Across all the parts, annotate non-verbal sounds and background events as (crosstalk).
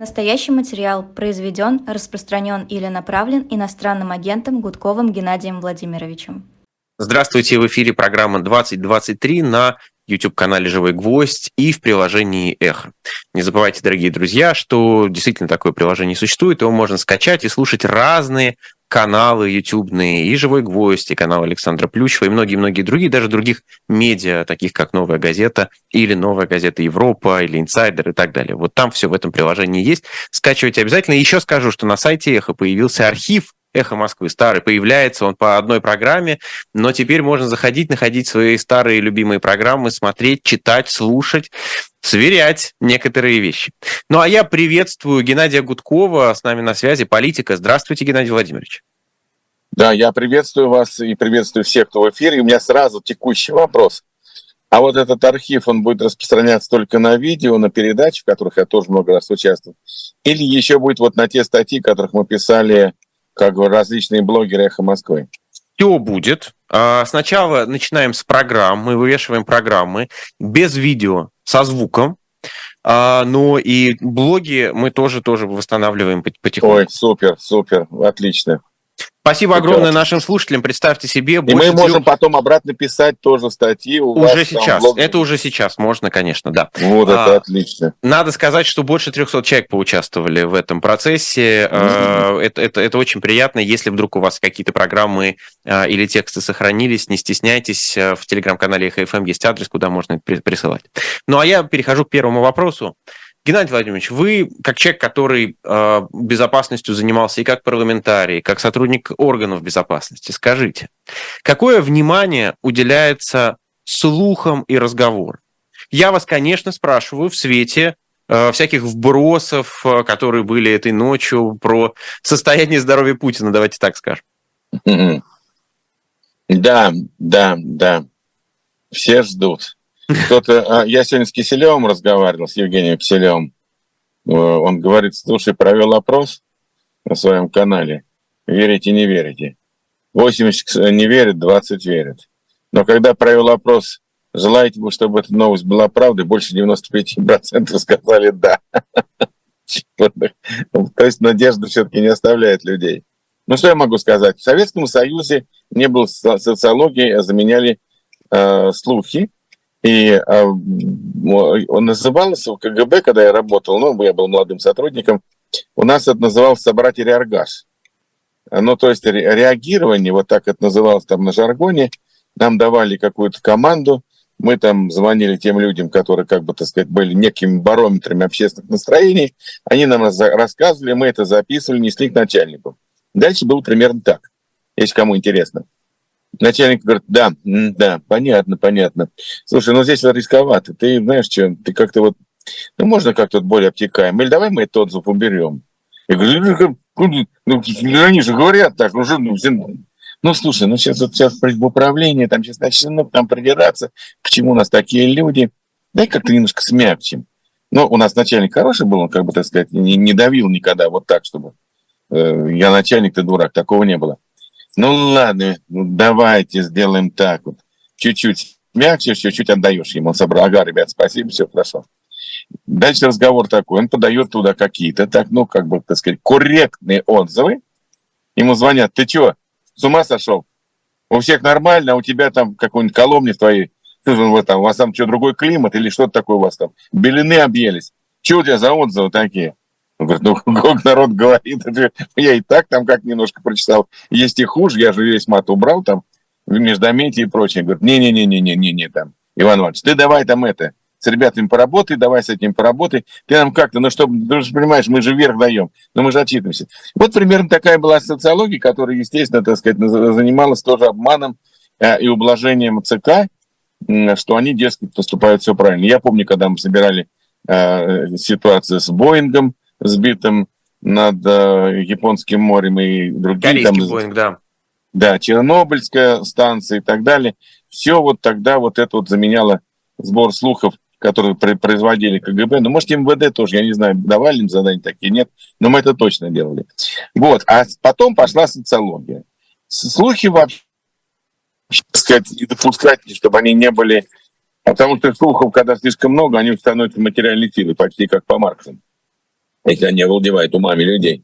Настоящий материал произведен, распространен или направлен иностранным агентом Гудковым Геннадием Владимировичем. Здравствуйте, в эфире программа 2023 на YouTube-канале «Живой гвоздь» и в приложении «Эхо». Не забывайте, дорогие друзья, что действительно такое приложение существует, его можно скачать и слушать разные каналы ютубные, и «Живой гвоздь», и канал Александра Плющева, и многие-многие другие, даже других медиа, таких как «Новая газета» или «Новая газета Европа», или «Инсайдер» и так далее. Вот там все в этом приложении есть. Скачивайте обязательно. Еще скажу, что на сайте «Эхо» появился архив «Эхо Москвы» старый. Появляется он по одной программе, но теперь можно заходить, находить свои старые любимые программы, смотреть, читать, слушать сверять некоторые вещи. Ну а я приветствую Геннадия Гудкова, с нами на связи, политика. Здравствуйте, Геннадий Владимирович. Да, я приветствую вас и приветствую всех, кто в эфире. У меня сразу текущий вопрос. А вот этот архив, он будет распространяться только на видео, на передачи, в которых я тоже много раз участвовал, или еще будет вот на те статьи, которых мы писали, как различные блогеры «Эхо Москвы»? Все будет. А, сначала начинаем с программ, мы вывешиваем программы без видео, со звуком. А, но и блоги мы тоже тоже восстанавливаем потихоньку. Ой, супер, супер, отлично. Спасибо огромное нашим слушателям. Представьте себе. И мы можем трех... потом обратно писать тоже статьи. У уже сейчас. Это уже сейчас можно, конечно, да. Вот это а, отлично. Надо сказать, что больше 300 человек поучаствовали в этом процессе. Mm-hmm. Это, это, это очень приятно. Если вдруг у вас какие-то программы а, или тексты сохранились, не стесняйтесь. В телеграм-канале ХФМ есть адрес, куда можно присылать. Ну а я перехожу к первому вопросу. Геннадий Владимирович, вы, как человек, который э, безопасностью занимался и как парламентарий, как сотрудник органов безопасности, скажите, какое внимание уделяется слухам и разговорам? Я вас, конечно, спрашиваю в свете э, всяких вбросов, э, которые были этой ночью, про состояние здоровья Путина, давайте так скажем. Да, да, да. Все ждут. Кто-то, а, я сегодня с Киселевым разговаривал, с Евгением Киселевым. Э, он говорит, слушай, провел опрос на своем канале. Верите, не верите. 80 не верят, 20 верят. Но когда провел опрос, желаете вы, чтобы эта новость была правдой, больше 95% сказали «да». (laughs) То есть надежда все-таки не оставляет людей. Ну, что я могу сказать? В Советском Союзе не было социологии, а заменяли э, слухи. И э, он назывался в КГБ, когда я работал, ну, я был молодым сотрудником, у нас это называлось собрать реоргаж. Ну, то есть реагирование, вот так это называлось там на жаргоне, нам давали какую-то команду, мы там звонили тем людям, которые, как бы, так сказать, были некими барометрами общественных настроений, они нам рассказывали, мы это записывали, несли к начальнику. Дальше было примерно так, если кому интересно. Начальник говорит, да, да, понятно, понятно. Слушай, ну здесь рисковато. Ты знаешь, что, ты как-то вот, ну можно как-то более обтекаем. Или давай мы этот отзыв уберем. Я говорю, ну, ну, ну они же говорят так, уже, ну, ну, слушай, ну сейчас вот сейчас в управлении, там сейчас начнут там придираться, почему у нас такие люди. Дай как-то немножко смягчим. Ну, у нас начальник хороший был, он, как бы, так сказать, не, не давил никогда вот так, чтобы э, я начальник, ты дурак, такого не было. Ну ладно, ну, давайте сделаем так вот. Чуть-чуть мягче, чуть-чуть отдаешь ему. Он собрал, ага, ребят, спасибо, все хорошо. Дальше разговор такой, он подает туда какие-то, так, ну, как бы, так сказать, корректные отзывы. Ему звонят, ты что, с ума сошел? У всех нормально, а у тебя там какой-нибудь коломни в твоей, у там, у вас там что, другой климат или что-то такое у вас там? Белины объелись. Что у тебя за отзывы такие? Он говорит, ну, (laughs) как народ говорит, я и так там как немножко прочитал. Есть и хуже, я же весь мат убрал там, в междометии и прочее. Говорит, не-не-не-не-не-не, там, Иван Иванович, ты давай там это, с ребятами поработай, давай с этим поработай. Ты нам как-то, ну, чтобы, ты же понимаешь, мы же вверх даем, но мы же отчитываемся. Вот примерно такая была социология, которая, естественно, так сказать, занималась тоже обманом э, и ублажением ЦК, что они, дескать, поступают все правильно. Я помню, когда мы собирали э, ситуацию с Боингом, сбитым над э, Японским морем и другие. там, Боинг, да. Да, Чернобыльская станция и так далее. Все вот тогда вот это вот заменяло сбор слухов, которые производили КГБ. Ну, может, МВД тоже, я не знаю, давали им задания такие, нет, но мы это точно делали. Вот, а потом пошла социология. Слухи вообще, сказать, не допускать, чтобы они не были... Потому что слухов, когда слишком много, они становятся материальной силой, почти как по Марксу. Если они овладевают умами людей.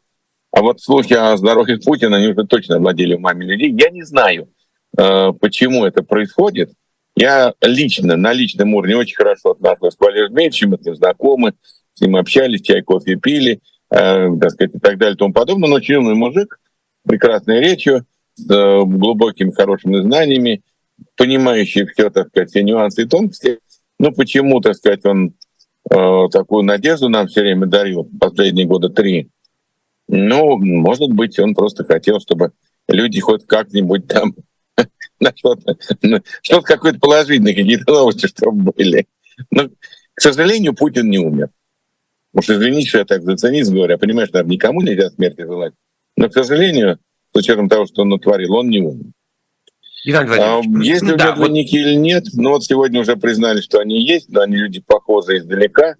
А вот слухи о здоровье Путина, они уже точно владели умами людей. Я не знаю, э, почему это происходит. Я лично, на личном уровне очень хорошо отношусь к Валерию Дмитриевичу, мы с ним знакомы, с ним общались, чай, кофе пили, э, так сказать, и так далее и тому подобное. Но очень умный мужик, прекрасной речью, с э, глубокими, хорошими знаниями, понимающий все, так сказать, все нюансы и тонкости. Ну, почему, так сказать, он такую надежду нам все время дарил последние года три. Ну, может быть, он просто хотел, чтобы люди хоть как-нибудь там (laughs) что-то, что-то какое-то положительное, какие-то новости, чтобы были. Но, к сожалению, Путин не умер. Уж извините, что я так за цинизм говорю, я понимаю, что никому нельзя смерти желать. Но, к сожалению, с учетом того, что он натворил, он не умер. А, есть ли да, двойники вот... или нет? Ну вот сегодня уже признали, что они есть, но они люди похожие издалека,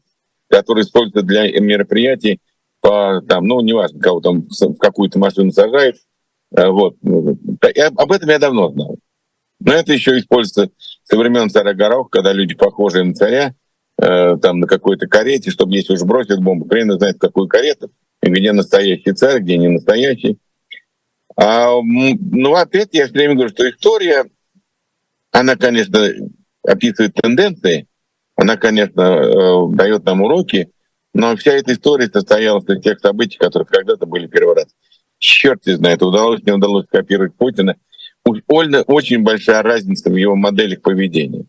которые используются для мероприятий по там, ну неважно, кого там в какую-то машину сажает. А, вот. Я, об этом я давно знал. Но это еще используется со времен царя Горох, когда люди похожие на царя, э, там на какой-то карете, чтобы если уж бросят бомбу, хрен знает какую карету, и где настоящий царь, где не настоящий. А, ну, опять я все время говорю, что история, она, конечно, описывает тенденции, она, конечно, э, дает нам уроки, но вся эта история состоялась из тех событий, которые когда-то были первый раз. Черт не знает, удалось, не удалось копировать Путина. У Ольны очень большая разница в его моделях поведения.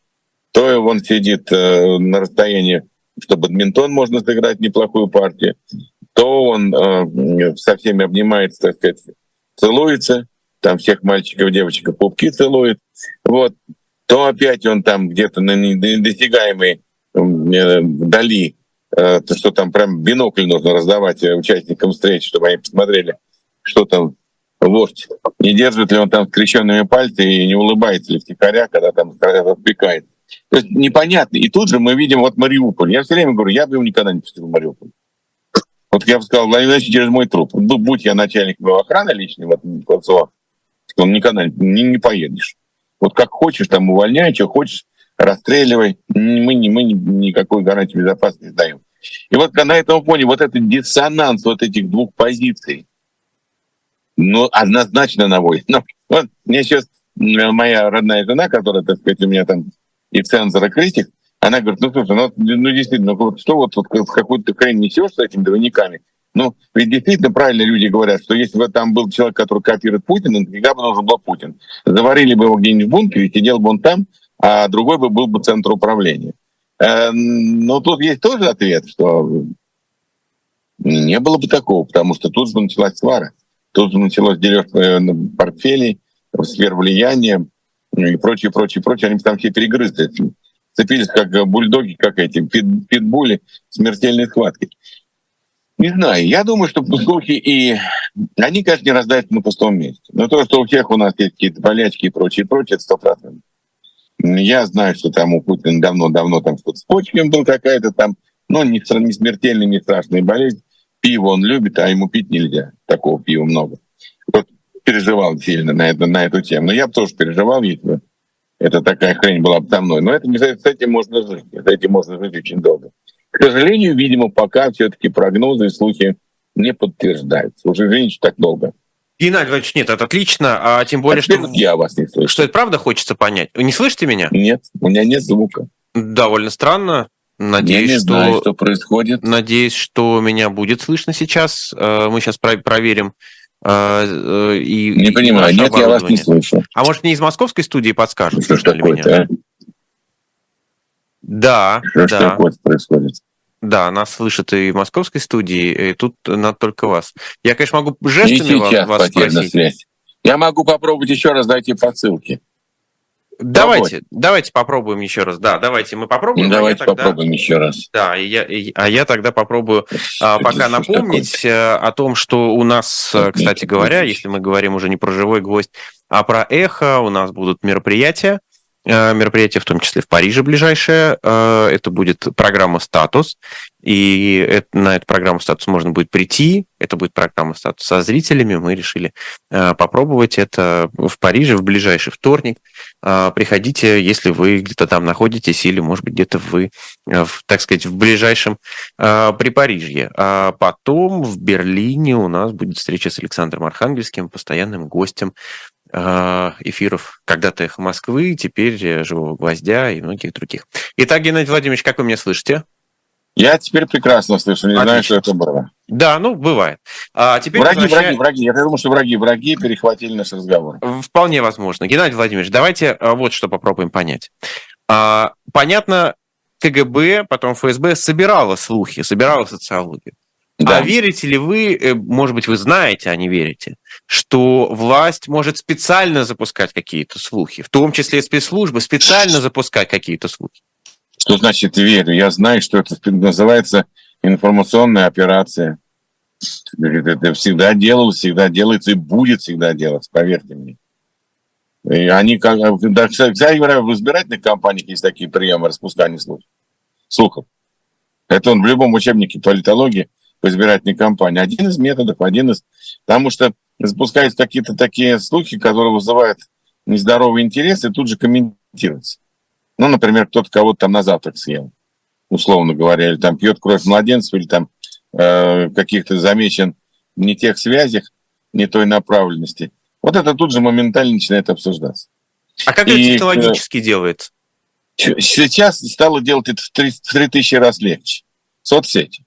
То он сидит э, на расстоянии, что бадминтон можно сыграть неплохую партию, то он э, со всеми обнимается, так сказать, целуется, там всех мальчиков, девочек пупки целует, вот, то опять он там где-то на недосягаемой э, вдали, э, то что там прям бинокль нужно раздавать э, участникам встречи, чтобы они посмотрели, что там вождь, не держит ли он там скрещенными пальцами и не улыбается ли втихаря, когда там отпекает. То есть непонятно. И тут же мы видим вот Мариуполь. Я все время говорю, я бы его никогда не пустил в Мариуполь. Вот я бы сказал, Владимир через мой труп. Будь я начальником его охраны личной в этом Кольцово, он никогда не, не поедешь. Вот как хочешь, там увольняй, что хочешь, расстреливай. Мы, не, мы никакой гарантии безопасности не даем. И вот на этом фоне вот этот диссонанс вот этих двух позиций, ну, однозначно наводит. Ну, вот мне сейчас моя родная жена, которая, так сказать, у меня там и цензор, и критик, она говорит, ну слушай, ну, ну действительно, ну, что вот, вот какую-то хрень несешь с этими двойниками? Ну, ведь действительно правильно люди говорят, что если бы там был человек, который копирует Путина, нафига бы нужен был Путин. Заварили бы его где-нибудь в бункере, сидел бы он там, а другой бы был бы центр управления. Э, но тут есть тоже ответ, что не было бы такого, потому что тут же началась свара. Тут же началось дележ э, портфелей, сфер влияния и прочее, прочее, прочее. Они там все перегрызли цепились как бульдоги, как эти пит, питбули смертельной схватки. Не знаю, я думаю, что слухи и... Они, конечно, не раздаются на пустом месте. Но то, что у всех у нас есть какие-то болячки и прочее, прочее, это стопроцентно. Я знаю, что там у Путина давно-давно там что-то с почками был какая-то там, ну, не, не смертельная, не страшная болезнь. Пиво он любит, а ему пить нельзя. Такого пива много. Вот переживал сильно на, это, на эту тему. Но я бы тоже переживал, если бы это такая хрень была бы со мной. Но это с этим можно жить. С этим можно жить очень долго. К сожалению, видимо, пока все-таки прогнозы и слухи не подтверждаются. Уже извините, так долго. Геннадий Владимирович, нет, это отлично, а тем более, а что... Я вас не слышу. Что это правда хочется понять. Вы не слышите меня? Нет, у меня нет звука. Довольно странно. Надеюсь, Я не что... знаю, что происходит. Надеюсь, что меня будет слышно сейчас. Э, мы сейчас проверим а, э, и, не понимаю, нет, я вас не слышу. А может, мне из московской студии подскажут? Что ж такое-то, а? Да, что да. такое происходит? Да, нас слышат и в московской студии, и тут надо только вас. Я, конечно, могу жестами и сейчас вас спросить. Связь. Я могу попробовать еще раз дойти по ссылке. Давайте, Давай. давайте попробуем еще раз. Да, давайте мы попробуем. Ну, давайте а тогда... попробуем еще раз. Да, и я, и, а я тогда попробую а, пока напомнить такое? Э, о том, что у нас, э, кстати говоря, если мы говорим уже не про живой гвоздь, а про эхо, у нас будут мероприятия. мероприятия, в том числе в Париже ближайшее. Это будет программа «Статус». И на эту программу «Статус» можно будет прийти. Это будет программа «Статус» со зрителями. Мы решили попробовать это в Париже в ближайший вторник. Приходите, если вы где-то там находитесь, или, может быть, где-то вы, так сказать, в ближайшем Припарижье. А потом в Берлине у нас будет встреча с Александром Архангельским, постоянным гостем а, эфиров когда-то «Эхо Москвы», теперь «Живого гвоздя» и многих других. Итак, Геннадий Владимирович, как вы меня слышите? Я теперь прекрасно слышу, не Отлично. знаю, что это было. Да, ну, бывает. А теперь враги, возвращаем... враги, враги. Я думаю, что враги, враги перехватили наш разговор. Вполне возможно. Геннадий Владимирович, давайте а, вот что попробуем понять. А, понятно, КГБ, потом ФСБ собирала слухи, собирала социологию. Да. А верите ли вы, э, может быть, вы знаете, а не верите, что власть может специально запускать какие-то слухи, в том числе спецслужбы специально запускать какие-то слухи? Что значит верю? Я знаю, что это называется информационная операция. Это всегда делалось, всегда делается и будет всегда делаться, поверьте мне. И они, как, да, кстати говоря, в избирательных кампаниях есть такие приемы распускания слухов. слухов. Это он в любом учебнике политологии по избирательной кампании. Один из методов, один из... Потому что запускаются какие-то такие слухи, которые вызывают нездоровый интерес и тут же комментируются. Ну, например, кто-то кого-то там на завтрак съел, условно говоря, или там пьет кровь младенцев, или там э, каких-то замечен не тех связях, не той направленности. Вот это тут же моментально начинает обсуждаться. А как это технологически э, делается? Сейчас стало делать это в 3000 раз легче. Соцсети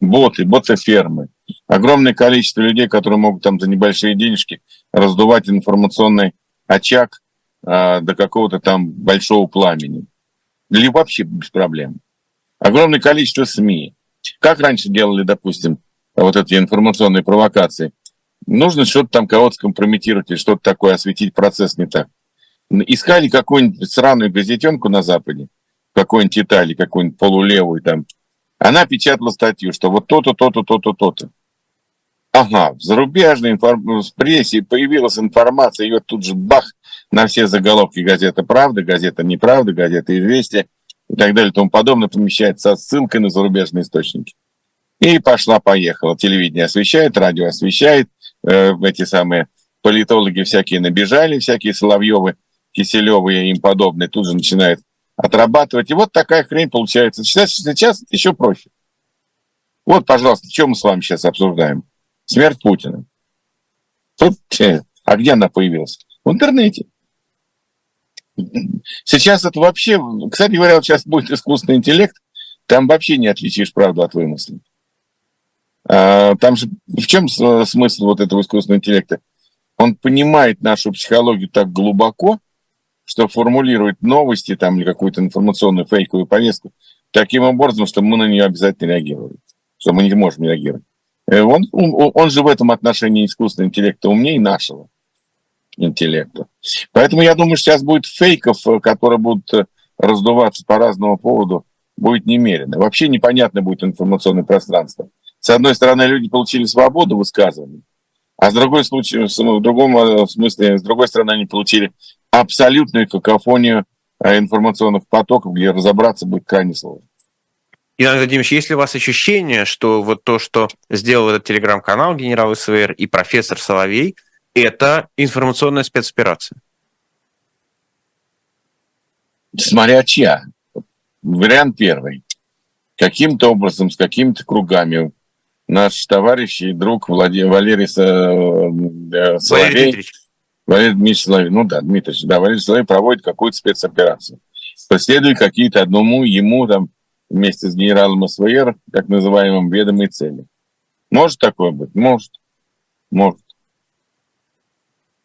боты, боты-фермы, огромное количество людей, которые могут там за небольшие денежки раздувать информационный очаг а, до какого-то там большого пламени. Или вообще без проблем. Огромное количество СМИ. Как раньше делали, допустим, вот эти информационные провокации? Нужно что-то там кого-то скомпрометировать или что-то такое, осветить процесс не так. Искали какую-нибудь сраную газетенку на Западе, какой-нибудь Италии, какую-нибудь полулевую там, она печатала статью, что вот то-то, то-то, то-то, то-то. Ага, в зарубежной информ... в прессе появилась информация, ее тут же бах на все заголовки газета «Правда», газета «Неправда», газета «Известия» и так далее и тому подобное помещается со ссылкой на зарубежные источники. И пошла-поехала. Телевидение освещает, радио освещает, э, эти самые политологи всякие набежали, всякие Соловьевы, Киселевы и им подобные тут же начинают отрабатывать. И вот такая хрень получается. Сейчас, сейчас еще проще. Вот, пожалуйста, что мы с вами сейчас обсуждаем? Смерть Путина. Тут, а где она появилась? В интернете. Сейчас это вообще... Кстати говоря, вот сейчас будет искусственный интеллект, там вообще не отличишь правду от вымысла. А, там же в чем смысл вот этого искусственного интеллекта? Он понимает нашу психологию так глубоко, что формулирует новости там или какую-то информационную фейковую повестку таким образом, что мы на нее обязательно реагируем, что мы не можем реагировать. Э, он, он, он же в этом отношении искусственного интеллекта умнее нашего интеллекта. Поэтому я думаю, что сейчас будет фейков, э, которые будут э, раздуваться по разному поводу, будет немерено. Вообще непонятно будет информационное пространство. С одной стороны, люди получили свободу высказывания, а с другой случае, в другом смысле, с другой стороны, они получили абсолютную какофонию э, информационных потоков, где разобраться будет крайне сложно. Иван Владимирович, есть ли у вас ощущение, что вот то, что сделал этот телеграм-канал генерал СВР и профессор Соловей, это информационная спецоперация? Смотря чья. Вариант первый. Каким-то образом, с какими-то кругами наш товарищ и друг Владимир, Валерий э, Соловей... Валерий Валерий Дмитриевич Соловей, ну да, Дмитрий, да, Валерий Соловей проводит какую-то спецоперацию. Преследует какие-то одному ему там вместе с генералом СВР, так называемым, ведомые цели. Может такое быть? Может. Может.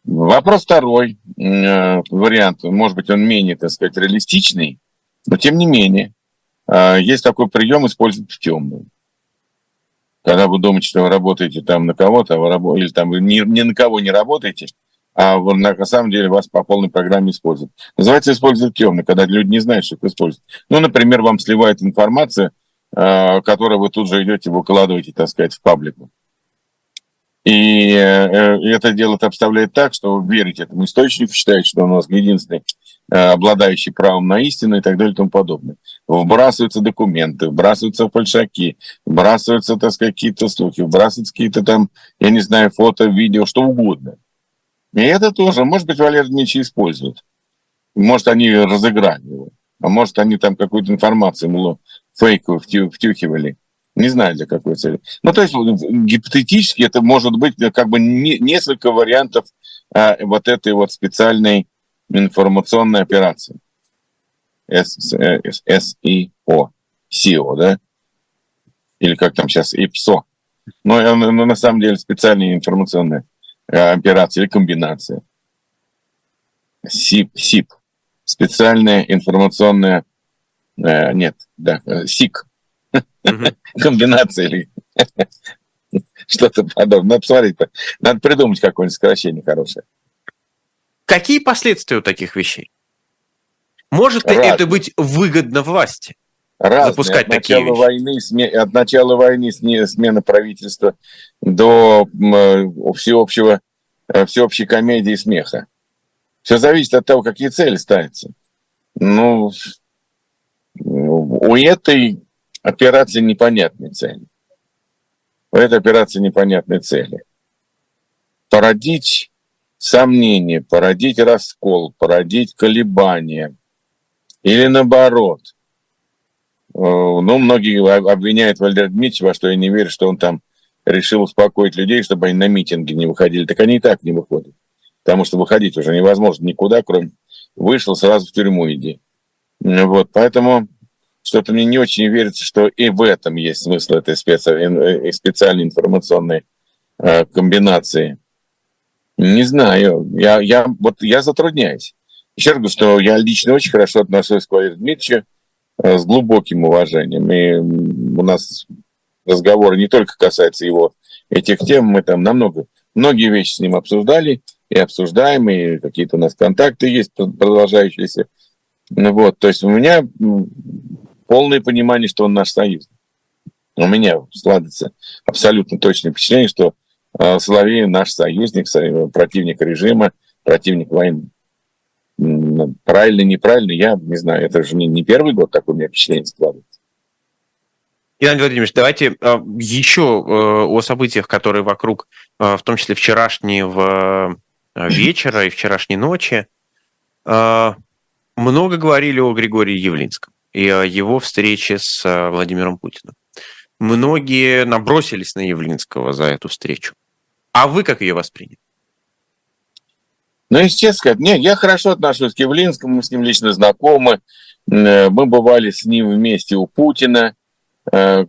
Вопрос второй э, вариант, может быть, он менее, так сказать, реалистичный, но тем не менее, э, есть такой прием использовать в темную. Когда вы думаете, что вы работаете там на кого-то, а или там вы ни, ни на кого не работаете, а на самом деле вас по полной программе используют. Называется использовать темно, когда люди не знают, что их используют. Ну, например, вам сливает информация, э, которую вы тут же идете, выкладываете, так сказать, в паблику. И э, это дело обставляет так, что вы верите этому источнику, считаете, что он у вас единственный обладающий правом на истину и так далее и тому подобное. Вбрасываются документы, вбрасываются фальшаки, вбрасываются, так сказать, какие-то слухи, вбрасываются какие-то там, я не знаю, фото, видео, что угодно. И это тоже, может быть, Валерий Дмитриевич использует. Может, они разыграли его. А может, они там какую-то информацию, мол, фейковую втюхивали. Не знаю, для какой цели. Ну, то есть, гипотетически это может быть как бы не, несколько вариантов а, вот этой вот специальной информационной операции. СИО. СИО, да? Или как там сейчас, ИПСО. Но, но на самом деле специальная информационная операция или комбинация. СИП, СИП. Специальная информационная... Э, нет, да, СИК комбинация или что-то подобное. Надо посмотреть, надо придумать какое-нибудь сокращение хорошее. Какие последствия у таких вещей? Может ли это быть выгодно власти? Разные. Запускать от такие начала вещи? войны, сме, от начала войны смена правительства до э, всеобщего, э, всеобщей комедии смеха. Все зависит от того, какие цели ставятся. Ну, у этой операции непонятной цели. У этой операции непонятной цели. Породить сомнение, породить раскол, породить колебания. Или наоборот. Э, ну, многие обвиняют Валерия Дмитриевича, что я не верю, что он там решил успокоить людей, чтобы они на митинги не выходили. Так они и так не выходят. Потому что выходить уже невозможно никуда, кроме вышел, сразу в тюрьму иди. Вот, поэтому что-то мне не очень верится, что и в этом есть смысл этой специ... Э, специальной информационной э, комбинации. Не знаю, я, я, вот я затрудняюсь. Еще раз говорю, что я лично очень хорошо отношусь к Валерию Дмитриевичу э, с глубоким уважением. И у нас разговор не только касается его этих тем, мы там намного, многие вещи с ним обсуждали и обсуждаем, и какие-то у нас контакты есть продолжающиеся. Ну вот, то есть у меня полное понимание, что он наш союзник. У меня складывается абсолютно точное впечатление, что э, Соловей наш союзник, противник режима, противник войны. Правильно, неправильно, я не знаю. Это же не, не первый год такое у меня впечатление складывается. Иван Владимирович, давайте э, еще э, о событиях, которые вокруг, в том числе вчерашнего вечера и вчерашней ночи. Много говорили о Григории Явлинском и о его встрече с э, Владимиром Путиным. Многие набросились на Явлинского за эту встречу. А вы как ее восприняли? Ну, естественно, не, я хорошо отношусь к Явлинскому, мы с ним лично знакомы. Э, мы бывали с ним вместе у Путина э,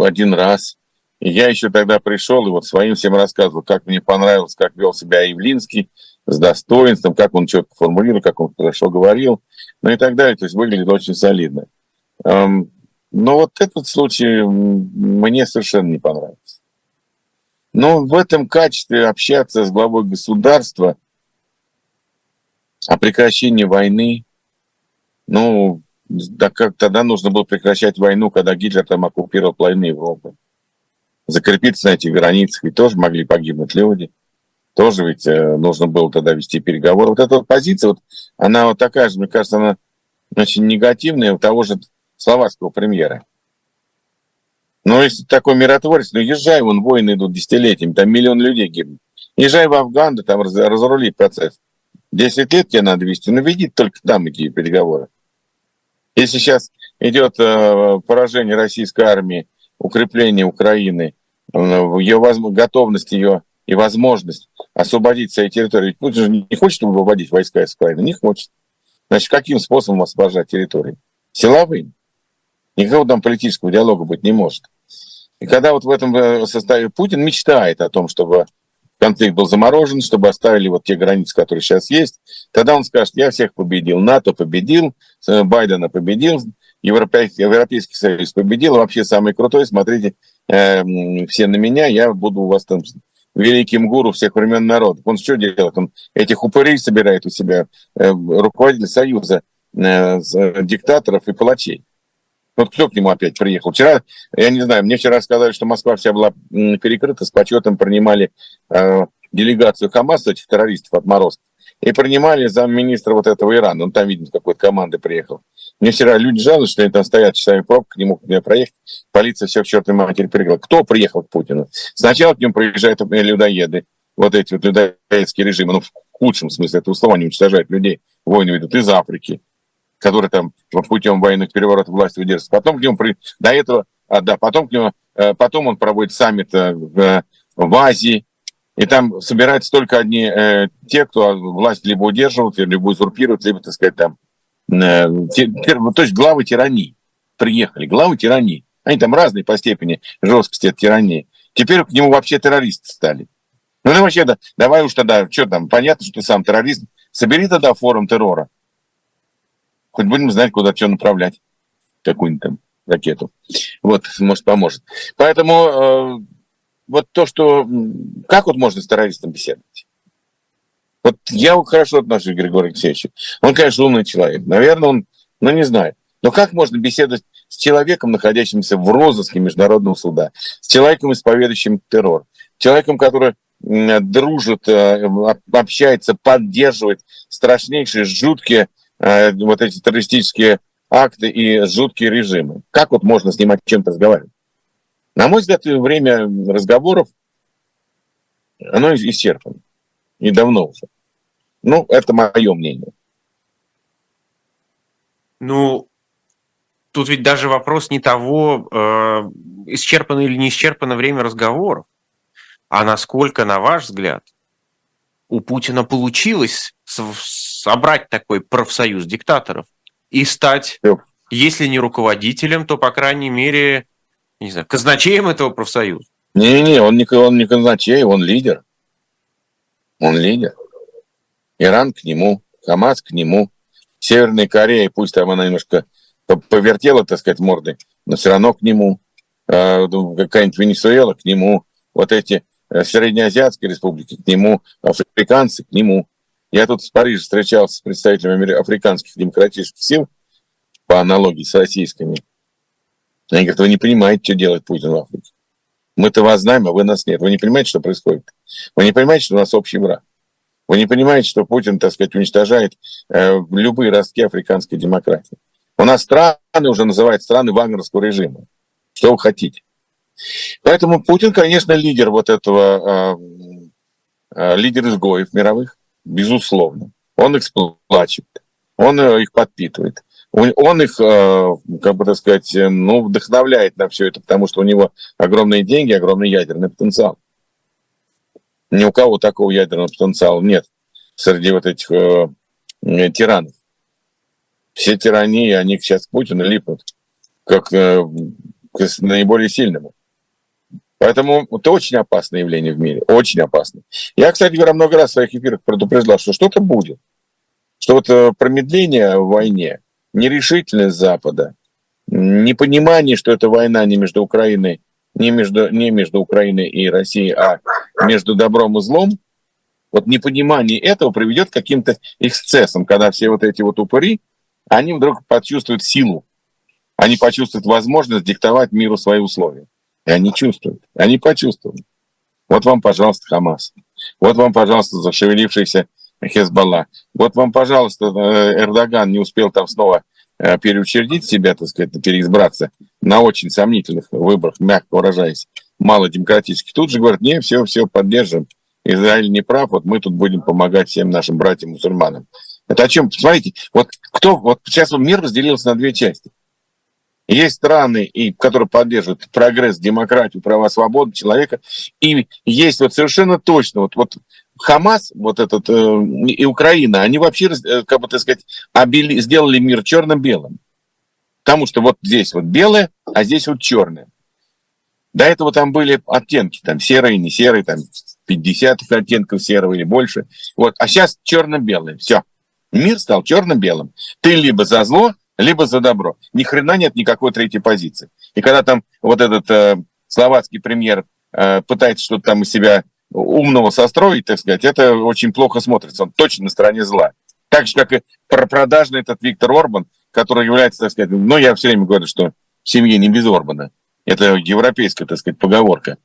один раз. Я еще тогда пришел и вот своим всем рассказывал, как мне понравилось, как вел себя Явлинский с достоинством, как он четко формулировал, как он хорошо говорил ну и так далее. То есть выглядит очень солидно. Но вот этот случай мне совершенно не понравился. Но в этом качестве общаться с главой государства о прекращении войны, ну, да как тогда нужно было прекращать войну, когда Гитлер там оккупировал половину Европы. Закрепиться на этих границах, и тоже могли погибнуть люди тоже ведь э, нужно было тогда вести переговоры. Вот эта вот позиция, вот, она вот такая же, мне кажется, она очень негативная у того же словацкого премьера. Но если такой миротворец, ну езжай, вон войны идут десятилетиями, там миллион людей гибнут. Езжай в Афган, да там разрули процесс. Десять лет тебе надо вести, ну веди только там эти переговоры. Если сейчас идет э, поражение российской армии, укрепление Украины, э, ее готовность ее и возможность освободить свои территории. Ведь Путин же не хочет, чтобы выводить войска из Украины, не хочет. Значит, каким способом освобождать территории? Силовым. Никакого там политического диалога быть не может. И когда вот в этом э, составе Путин мечтает о том, чтобы конфликт был заморожен, чтобы оставили вот те границы, которые сейчас есть, тогда он скажет, я всех победил, НАТО победил, э, Байдена победил, Европейский, Европейский Союз победил, вообще самый крутой, смотрите, э, все на меня, я буду у вас там великим гуру всех времен народов. Он что делает? Он этих упырей собирает у себя, э, руководитель Союза э, диктаторов и палачей. Вот кто к нему опять приехал? Вчера, я не знаю, мне вчера сказали, что Москва вся была перекрыта, с почетом принимали э, делегацию Хамаса, этих террористов отморозков. и принимали замминистра вот этого Ирана. Он там, видимо, какой-то команды приехал. Мне вчера люди жалуются, что они там стоят часами пробка, не могут меня проехать. Полиция все к чертовой матери перегрела. Кто приехал к Путину? Сначала к нему приезжают людоеды, вот эти вот людоедские режимы, ну, в худшем смысле этого слова, они уничтожают людей, войны ведут из Африки, которые там путем военных переворотов власти удерживаются. Потом к нему, при... до этого, а, да, потом к нему, э, потом он проводит саммит э, в, в Азии, и там собираются только одни э, те, кто власть либо удерживают, либо узурпируют, либо, так сказать, там, э, то есть главы тирании приехали, главы тирании. Они там разные по степени жесткости от тирании. Теперь к нему вообще террористы стали. Ну, ну вообще, да, давай уж тогда, что там, понятно, что ты сам террорист, собери тогда форум террора. Хоть будем знать, куда что направлять, какую-нибудь там ракету. Вот, может, поможет. Поэтому э, вот то, что... Как вот можно с террористом беседовать? Вот я хорошо отношусь к Григорию Алексеевичу. Он, конечно, умный человек. Наверное, он, ну, не знаю. Но как можно беседовать с человеком, находящимся в розыске Международного суда, с человеком, исповедующим террор, человеком, который дружит, э, общается, поддерживает страшнейшие, жуткие э, вот эти террористические акты и жуткие режимы. Как вот можно с ним о чем-то разговаривать? На мой взгляд, время разговоров, оно исчерпано. И давно уже. Ну, это мое мнение. Ну, тут ведь даже вопрос не того, э, исчерпано или не исчерпано время разговоров, а насколько, на ваш взгляд, у Путина получилось собрать такой профсоюз диктаторов и стать, если не руководителем, то, по крайней мере, не знаю, казначеем этого профсоюза? Не-не, он не, он не казначей, он лидер. Он лидер. Иран к нему, Хамас к нему, Северная Корея, пусть там она немножко повертела, так сказать, мордой, но все равно к нему. Ну, какая-нибудь Венесуэла к нему. Вот эти э, Среднеазиатские республики к нему, африканцы к нему. Я тут в Париже встречался с представителями африканских демократических сил, по аналогии с российскими. Они говорят, вы не понимаете, что делает Путин в Африке. Мы-то вас знаем, а вы нас нет. Вы не понимаете, что происходит? Вы не понимаете, что у нас общий враг? Вы не понимаете, что Путин, так сказать, уничтожает э, любые ростки африканской демократии? У нас страны уже называют страны вагнерского режима. Что вы хотите? Поэтому Путин, конечно, лидер вот этого, э, э, лидер изгоев мировых, безусловно. Он их сплачивает, он их подпитывает он их, э, как бы так сказать, э, ну, вдохновляет на все это, потому что у него огромные деньги, огромный ядерный потенциал. Ни у кого такого ядерного потенциала нет среди вот этих э, тиранов. Все тирании, они сейчас к Путину липнут, как э, к наиболее сильному. Поэтому это очень опасное явление в мире, очень опасное. Я, кстати говоря, много раз в своих эфирах предупреждал, что что-то будет. Что вот э, промедление в войне, нерешительность Запада, непонимание, что это война не между Украиной, не между, не между Украиной и Россией, а между добром и злом, вот непонимание этого приведет к каким-то эксцессам, когда все вот эти вот упыри, они вдруг почувствуют силу, они почувствуют возможность диктовать миру свои условия. И они чувствуют, они почувствуют. Вот вам, пожалуйста, Хамас. Вот вам, пожалуйста, зашевелившийся Хезбалла. Вот вам, пожалуйста, э, Эрдоган не успел там снова переучредить себя, так сказать, переизбраться на очень сомнительных выборах, мягко выражаясь, мало демократических. Тут же говорят, не, все, все, поддержим. Израиль не прав, вот мы тут будем помогать всем нашим братьям-мусульманам. Это о чем? Посмотрите, вот кто, вот сейчас мир разделился на две части. Есть страны, и, которые поддерживают прогресс, демократию, права, свободы человека, и есть вот совершенно точно, вот, вот Хамас, вот этот, э, и Украина, они вообще, э, как бы так сказать, обели, сделали мир черно-белым. Потому что вот здесь вот белое, а здесь вот черное. До этого там были оттенки, там серые, не серые, там 50 оттенков серого или больше. Вот, а сейчас черно-белое. Все. Мир стал черно-белым. Ты либо за зло, либо за добро. Ни хрена нет никакой третьей позиции. И когда там вот этот э, словацкий премьер э, пытается что-то там из себя умного состроить, так сказать, это очень плохо смотрится. Он точно на стороне зла. Так же, как и продажный этот Виктор Орбан, который является, так сказать, ну, я все время говорю, что в семье не без Орбана. Это европейская, так сказать, поговорка.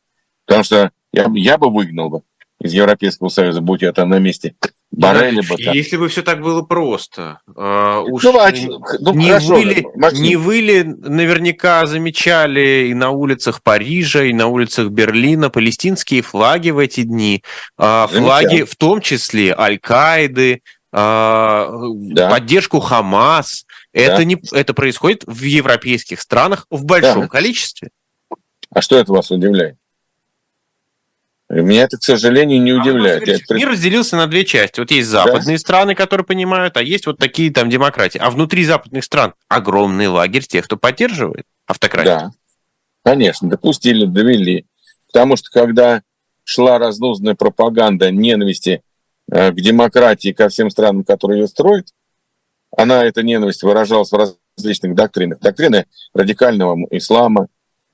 Потому что я, я бы выгнал бы из Европейского Союза, будь я там на месте Борели бы там. Если бы все так было просто. Э, уж ну, а, ну, не, хорошо, вы ли, не вы ли наверняка замечали и на улицах Парижа, и на улицах Берлина палестинские флаги в эти дни? Э, флаги в том числе Аль-Каиды, э, да. поддержку Хамас. Это, да. не, это происходит в европейских странах в большом да. количестве. А что это вас удивляет? Меня это, к сожалению, не а удивляет. А мир разделился на две части. Вот есть западные да? страны, которые понимают, а есть вот такие там демократии. А внутри западных стран огромный лагерь тех, кто поддерживает автократию. Да, конечно, допустили, довели. Потому что когда шла разнузданная пропаганда ненависти э, к демократии, ко всем странам, которые ее строят, она, эта ненависть выражалась в различных доктринах. Доктрина радикального ислама,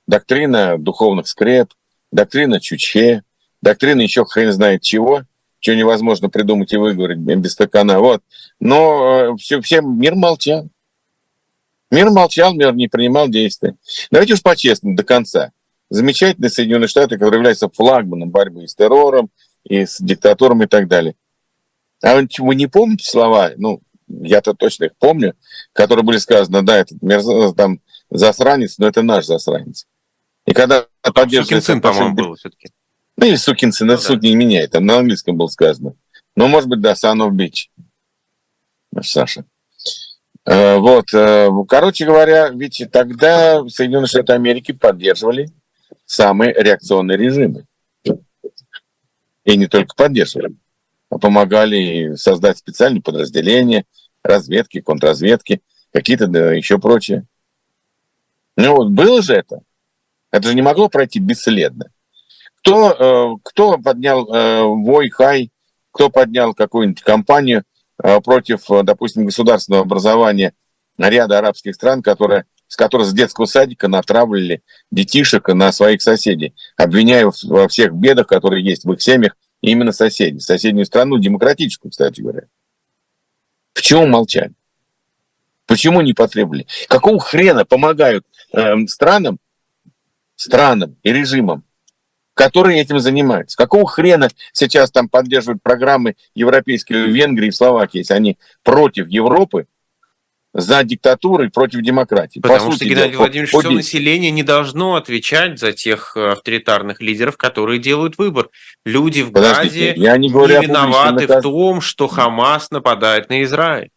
доктрина духовных скреп, доктрина Чуче, доктрина еще хрен знает чего, что невозможно придумать и выговорить без стакана. Вот. Но все, э, все, мир молчал. Мир молчал, мир не принимал действия. Давайте уж по-честному, до конца. Замечательные Соединенные Штаты, которые являются флагманом борьбы с террором, и с диктатуром и так далее. А вы не помните слова, ну, я-то точно их помню, которые были сказаны, да, этот мерз... там засранец, но это наш засранец. И когда поддерживается... Сукин сын, по-моему, был все-таки. Ну, или сукин сын, ну, да. суть не меняет, там на английском было сказано. Но, может быть, да, son of bitch. Наш Саша. Э, вот, э, короче говоря, ведь тогда Соединенные Штаты Америки поддерживали самые реакционные режимы. И не только поддерживали, а помогали создать специальные подразделения, разведки, контрразведки, какие-то да, еще прочее. Ну вот было же это. Это же не могло пройти бесследно. Кто, э, кто поднял э, вой, хай, кто поднял какую-нибудь кампанию э, против, допустим, государственного образования ряда арабских стран, которые, с которых с детского садика натравливали детишек на своих соседей, обвиняя во всех бедах, которые есть в их семьях, именно соседей, соседнюю страну, демократическую, кстати говоря. Почему молчали? Почему не потребовали? Какого хрена помогают э, странам, странам и режимам, которые этим занимаются? Какого хрена сейчас там поддерживают программы европейские в Венгрии и Словакии, если они против Европы, за диктатуру и против демократии. Потому По что, Геннадий дела, Владимирович, все население не должно отвечать за тех э, авторитарных лидеров, которые делают выбор. Люди в Подождите, Газе я не, говорю не виноваты в том, что Хамас нападает на Израиль.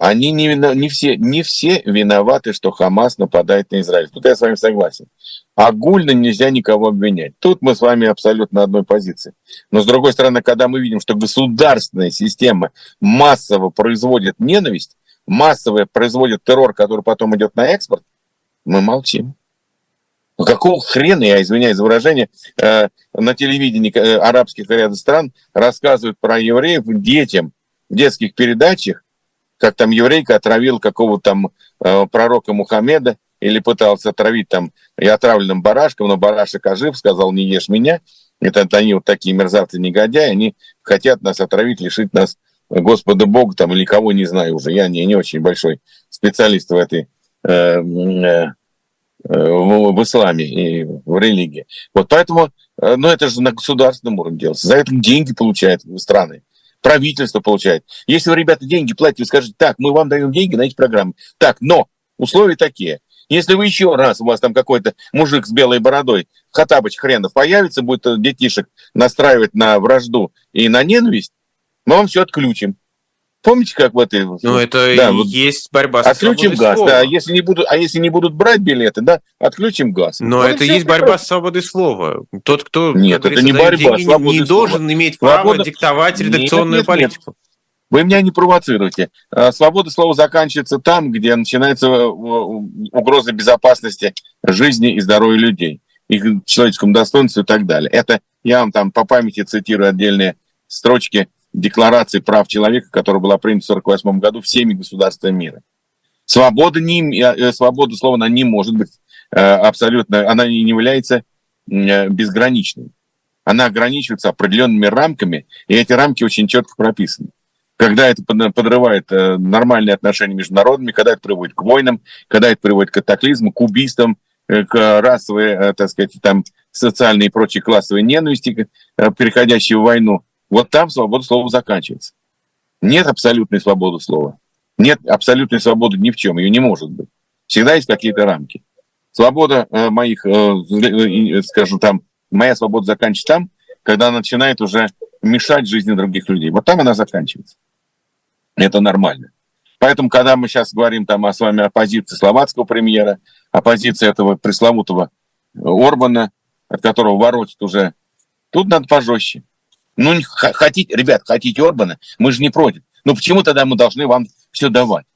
Они не, не, все, не все виноваты, что Хамас нападает на Израиль. Тут я с вами согласен. Огульно нельзя никого обвинять. Тут мы с вами абсолютно на одной позиции. Но с другой стороны, когда мы видим, что государственная система массово производит ненависть, массово производит террор, который потом идет на экспорт, мы молчим. Ну, какого хрена, я извиняюсь за выражение, э, на телевидении э, арабских ряда стран рассказывают про евреев детям в детских передачах, как там еврейка отравил какого-то там э, пророка Мухаммеда или пытался отравить там и отравленным барашком, но барашек ожив, сказал, не ешь меня. Это, это они вот такие мерзавцы-негодяи, они хотят нас отравить, лишить нас Господа Бога там или кого не знаю уже. Я не, не очень большой специалист в этой э, э, в, в исламе и в религии. Вот поэтому, э, ну это же на государственном уровне делается. За это деньги получают страны. Правительство получает. Если вы, ребята, деньги платите, вы скажете, так, мы вам даем деньги на эти программы. Так, но условия такие. Если вы еще раз, у вас там какой-то мужик с белой бородой, Хатабыч хренов появится, будет детишек настраивать на вражду и на ненависть, мы вам все отключим. Помните, как в этой... Ну, это да, вот, есть борьба с Отключим газ, слова. да. Если не будут, а если не будут брать билеты, да, отключим газ. Но вот это есть борьба с свободой слова. Тот, кто, нет, это не борьба, деньги, не, не должен иметь права диктовать редакционную нет, нет, политику. Нет. Вы меня не провоцируете. А, свобода слова заканчивается там, где начинается э, угроза безопасности жизни и здоровья людей, их человеческому достоинству и так далее. Это я вам там по памяти цитирую отдельные строчки Декларации прав человека, которая была принята в 1948 году всеми государствами мира. Свобода, не, э, свобода слова она не может быть э, абсолютно, она не является э, безграничной. Она ограничивается определенными рамками, и эти рамки очень четко прописаны. Когда это подрывает нормальные отношения между народами, когда это приводит к войнам, когда это приводит к катаклизму, к убийствам, к расовой, так сказать, там, социальной и прочей классовой ненависти, переходящей в войну, вот там свобода слова заканчивается. Нет абсолютной свободы слова. Нет абсолютной свободы ни в чем, ее не может быть. Всегда есть какие-то рамки. Свобода э, моих, э, э, скажем там, моя свобода заканчивается там, когда она начинает уже мешать жизни других людей. Вот там она заканчивается. Это нормально. Поэтому, когда мы сейчас говорим там о, с вами о позиции словацкого премьера, о позиции этого пресловутого Орбана, от которого воротит уже, тут надо пожестче. Ну, хотите, ребят, хотите Орбана, мы же не против. Но почему тогда мы должны вам все давать?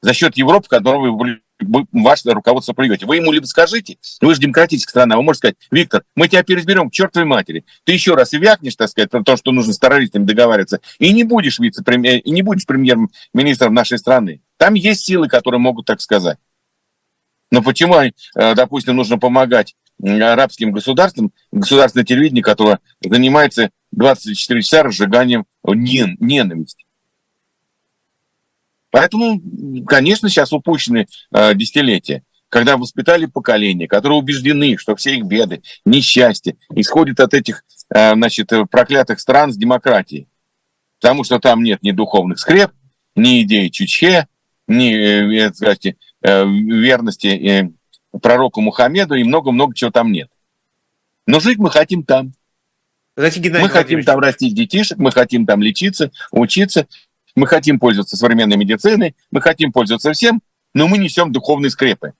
За счет Европы, которую вы ваше руководство плюете. Вы ему либо скажите, вы же демократическая страна, вы можете сказать, Виктор, мы тебя переизберем к чертовой матери. Ты еще раз и вякнешь, так сказать, про то, что нужно с террористами договариваться, и не будешь вице-премьер, и не будешь премьер-министром нашей страны. Там есть силы, которые могут так сказать. Но почему, э, допустим, нужно помогать арабским государствам, государственное телевидение, которое занимается 24 часа разжиганием ненависти? Поэтому, конечно, сейчас упущены э, десятилетия, когда воспитали поколение, которые убеждены, что все их беды, несчастья исходят от этих э, значит, проклятых стран с демократией. Потому что там нет ни духовных скреп, ни идеи Чучхе, ни э, сказать, э, верности э, пророку Мухаммеду и много-много чего там нет. Но жить мы хотим там. Знаете, мы хотим там растить детишек, мы хотим там лечиться, учиться. Мы хотим пользоваться современной медициной, мы хотим пользоваться всем, но мы несем духовные скрепы.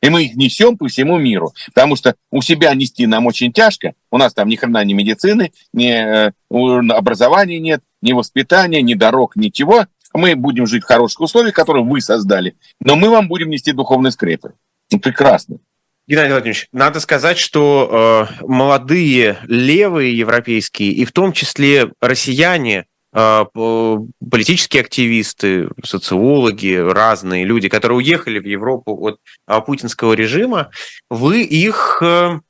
И мы их несем по всему миру. Потому что у себя нести нам очень тяжко. У нас там ни хрена ни медицины, ни э, образования нет, ни воспитания, ни дорог, ничего. Мы будем жить в хороших условиях, которые вы создали. Но мы вам будем нести духовные скрепы. Ну, прекрасно. Геннадий Владимирович, надо сказать, что э, молодые левые европейские, и в том числе россияне, политические активисты, социологи, разные люди, которые уехали в Европу от а, путинского режима, вы их э,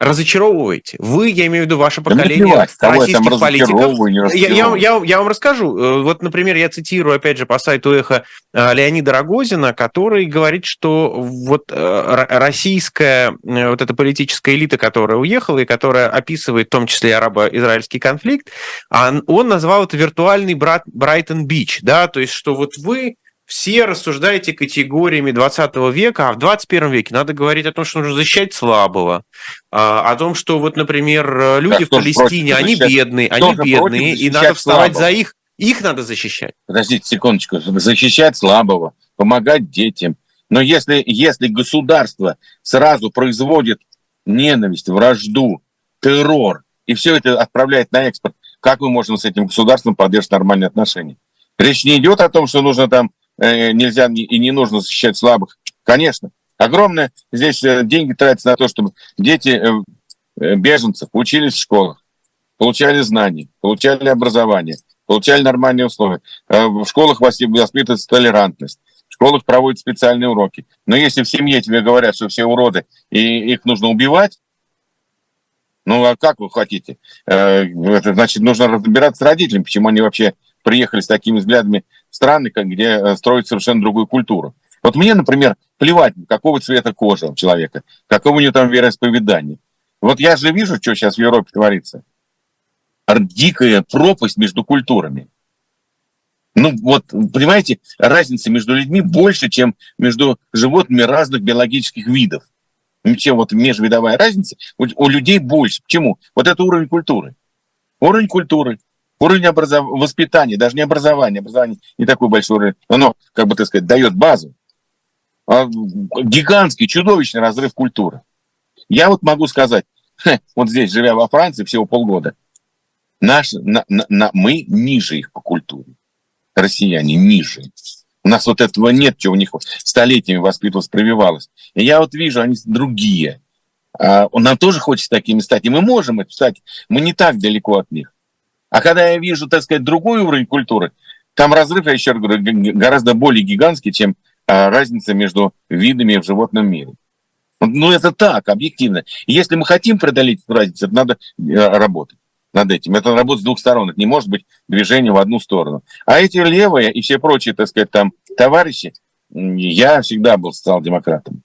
разочаровываете. Вы, я имею в виду ваше поколение да российских политиков. Я, я, я, я вам расскажу. Э, вот, например, я цитирую, опять же, по сайту «Эхо» э, Леонида Рогозина, который говорит, что вот э, российская вот эта политическая элита, которая уехала и которая описывает в том числе арабо-израильский конфликт, он назвал это виртуальный брат Брайтон-Бич, да, то есть, что вот вы все рассуждаете категориями 20 века, а в 21 веке надо говорить о том, что нужно защищать слабого, а, о том, что вот, например, люди да, в Палестине, они бедные, они бедные, и надо вставать слабого. за их, их надо защищать. Подождите секундочку, защищать слабого, помогать детям. Но если, если государство сразу производит ненависть, вражду, террор, и все это отправляет на экспорт, как мы можем с этим государством поддерживать нормальные отношения? Речь не идет о том, что нужно там Э, нельзя и не нужно защищать слабых. Конечно, огромное здесь э, деньги тратятся на то, чтобы дети э, беженцев учились в школах, получали знания, получали образование, получали нормальные условия. В школах воспитывается толерантность. В школах проводят специальные уроки. Но если в семье тебе говорят, что все уроды и их нужно убивать, ну а как вы хотите? Это значит, нужно разбираться с родителями, почему они вообще приехали с такими взглядами страны, где э, строят совершенно другую культуру. Вот мне, например, плевать, какого цвета кожа у человека, какого у него там вероисповедание. Вот я же вижу, что сейчас в Европе творится. Дикая пропасть между культурами. Ну вот, понимаете, разница между людьми больше, чем между животными разных биологических видов. Чем вот межвидовая разница, у людей больше. Почему? Вот это уровень культуры. Уровень культуры. Уровень образов... воспитания, даже не образования, образование не такой большой уровень, оно, как бы так сказать, дает базу. А гигантский, чудовищный разрыв культуры. Я вот могу сказать, вот здесь, живя во Франции всего полгода, наш, на, на, на, мы ниже их по культуре. Россияне ниже. У нас вот этого нет, чего у них столетиями воспитывалось, прививалось. И я вот вижу, они другие. А, нам тоже хочется такими стать. И мы можем это стать. Мы не так далеко от них. А когда я вижу, так сказать, другой уровень культуры, там разрыв, я еще говорю, гораздо более гигантский, чем а, разница между видами в животном мире. Ну, это так, объективно. Если мы хотим преодолеть эту разницу, это надо э, работать над этим. Это работа с двух сторон. Это не может быть движение в одну сторону. А эти левые и все прочие, так сказать, там товарищи, я всегда был социал-демократом.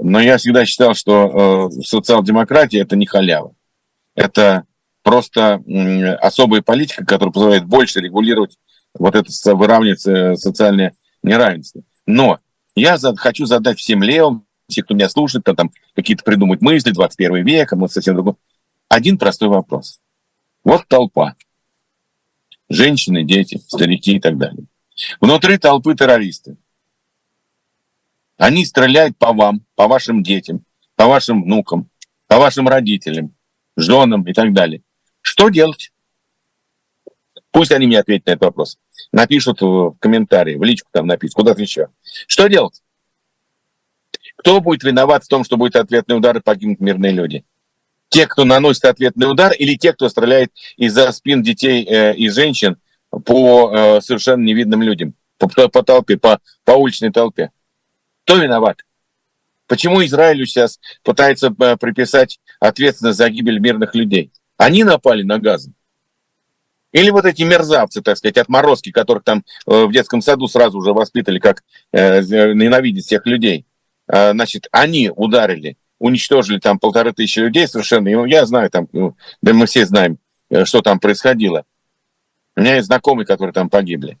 Но я всегда считал, что э, социал-демократия – это не халява. Это просто особая политика, которая позволяет больше регулировать вот это выравнивать э, социальное неравенство. Но я хочу задать всем левым, те, кто меня слушает, кто там какие-то придумают мысли, 21 век, а мы совсем другой. Один простой вопрос. Вот толпа. Женщины, дети, старики и так далее. Внутри толпы террористы. Они стреляют по вам, по вашим детям, по вашим внукам, по вашим родителям, женам и так далее. Что делать? Пусть они мне ответят на этот вопрос. Напишут в комментарии, в личку там напишут, куда-то еще. Что делать? Кто будет виноват в том, что будет ответный удар и погибнут мирные люди? Те, кто наносит ответный удар, или те, кто стреляет из-за спин детей э, и женщин по э, совершенно невидным людям, по, по толпе, по, по уличной толпе? Кто виноват? Почему Израилю сейчас пытается э, приписать ответственность за гибель мирных людей? Они напали на Газу. Или вот эти мерзавцы, так сказать, отморозки, которых там э, в детском саду сразу уже воспитали, как э, ненавидеть всех людей. Э, значит, они ударили, уничтожили там полторы тысячи людей совершенно. И, ну, я знаю там, ну, да мы все знаем, э, что там происходило. У меня есть знакомые, которые там погибли.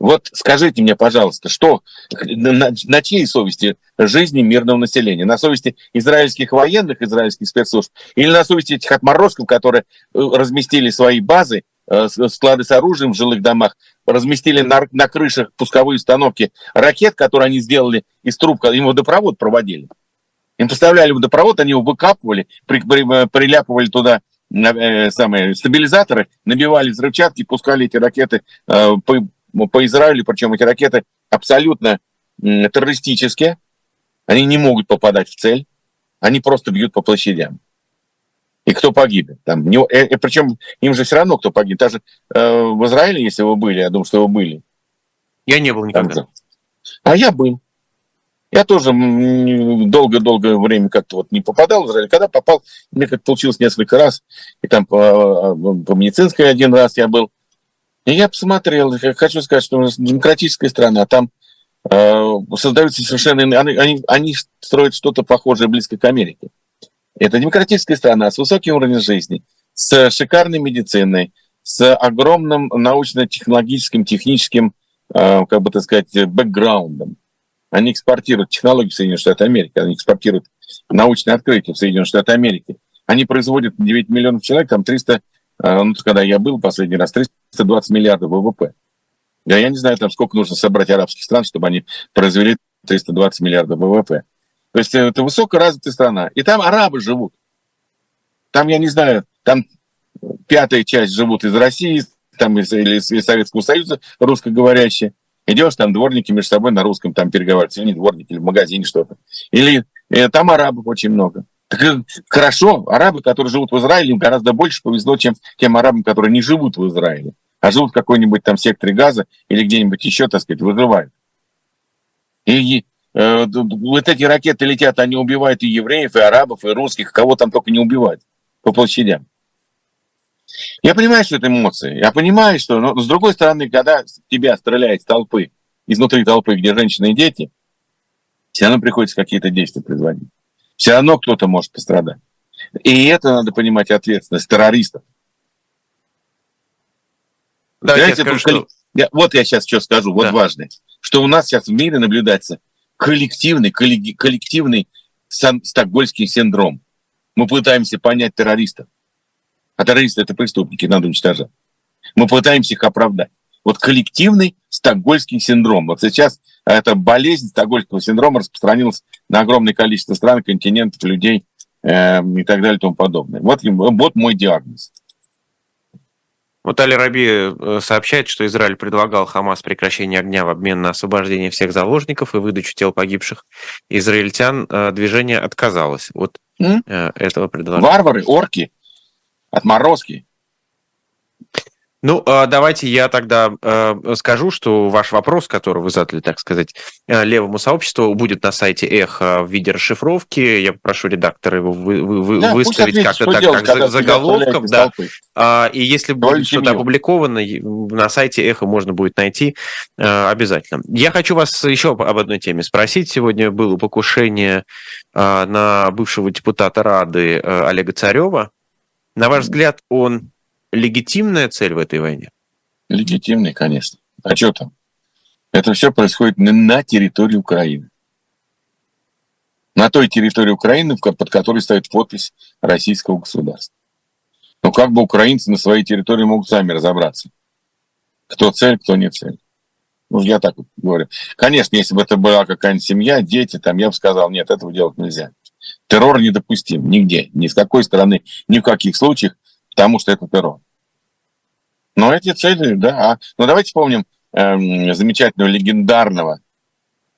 Вот скажите мне, пожалуйста, что на, на чьей совести жизни мирного населения? На совести израильских военных, израильских спецслужб? Или на совести этих отморозков, которые э, разместили свои базы, э, склады с оружием в жилых домах, разместили на, на крышах пусковые установки ракет, которые они сделали из труб, им водопровод проводили. Им поставляли водопровод, они его выкапывали, при, при, приляпывали туда э, самые стабилизаторы, набивали взрывчатки, пускали эти ракеты э, по, по Израилю, причем эти ракеты абсолютно террористические, они не могут попадать в цель, они просто бьют по площадям. И кто погиб? Там, не, э, э, причем им же все равно кто погиб. Даже э, в Израиле, если вы были, я думаю, что вы были. Я не был никогда. Там, а я был. Я тоже долго-долгое время как-то вот не попадал в Израиль. Когда попал, мне как получилось несколько раз. И там по, по медицинской один раз я был. И я посмотрел, хочу сказать, что у нас демократическая страна, там э, создаются совершенно... Они, они, они строят что-то похожее близко к Америке. Это демократическая страна с высоким уровнем жизни, с шикарной медициной, с огромным научно-технологическим, техническим, э, как бы так сказать, бэкграундом. Они экспортируют технологии в Соединенные Штаты Америки, они экспортируют научные открытия в Соединенные Штаты Америки. Они производят 9 миллионов человек, там 300 а, ну, когда я был последний раз, 320 миллиардов ВВП. Я, я не знаю, там сколько нужно собрать арабских стран, чтобы они произвели 320 миллиардов ВВП. То есть э, это высокоразвитая страна. И там арабы живут. Там, я не знаю, там пятая часть живут из России, там из, или из Советского Союза русскоговорящие. Идешь, там дворники между собой на русском там переговариваются, или не дворники, или в магазине что-то. Или э, там арабов очень много. Так э, хорошо, арабы, которые живут в Израиле, им гораздо больше повезло, чем тем арабам, которые не живут в Израиле, а живут в какой-нибудь там секторе газа или где-нибудь еще, так сказать, выживают. И э, вот эти ракеты летят, они убивают и евреев, и арабов, и русских, кого там только не убивают по площадям. Я понимаю, что это эмоции. Я понимаю, что... Но с другой стороны, когда тебя стреляют с толпы, изнутри толпы, где женщины и дети, все равно приходится какие-то действия производить все равно кто-то может пострадать. И это надо понимать ответственность террористов. Да, я скажу, что... я, вот я сейчас что скажу, вот да. важное, что у нас сейчас в мире наблюдается коллективный, коллективный стокгольский синдром. Мы пытаемся понять террористов. А террористы – это преступники, надо уничтожать. Мы пытаемся их оправдать. Вот коллективный стокгольский синдром. Вот сейчас эта болезнь стокгольского синдрома распространилась на огромное количество стран, континентов, людей э, и так далее и тому подобное. Вот, вот мой диагноз. Вот Али Раби э, сообщает, что Израиль предлагал Хамас прекращение огня в обмен на освобождение всех заложников и выдачу тел погибших израильтян. Э, движение отказалось от mm? этого предложения. Варвары, орки, отморозки. Ну, а, давайте я тогда а, скажу, что ваш вопрос, который вы задали, так сказать, а, левому сообществу, будет на сайте Эхо в виде расшифровки. Я попрошу редактора его вы, вы, да, выставить как-то так, делать, как заголовком. Да. И если будет что-то опубликовано, на сайте Эхо можно будет найти обязательно. Я хочу вас еще об одной теме спросить. Сегодня было покушение на бывшего депутата Рады Олега Царева На ваш взгляд, он легитимная цель в этой войне? Легитимный, конечно. А что там? Это все происходит на территории Украины. На той территории Украины, под которой стоит подпись российского государства. Но как бы украинцы на своей территории могут сами разобраться? Кто цель, кто не цель. Ну, я так вот говорю. Конечно, если бы это была какая-нибудь семья, дети, там, я бы сказал, нет, этого делать нельзя. Террор недопустим нигде, ни с какой стороны, ни в каких случаях, потому что это террор. Но эти цели, да. А, ну, давайте вспомним э, замечательного, легендарного,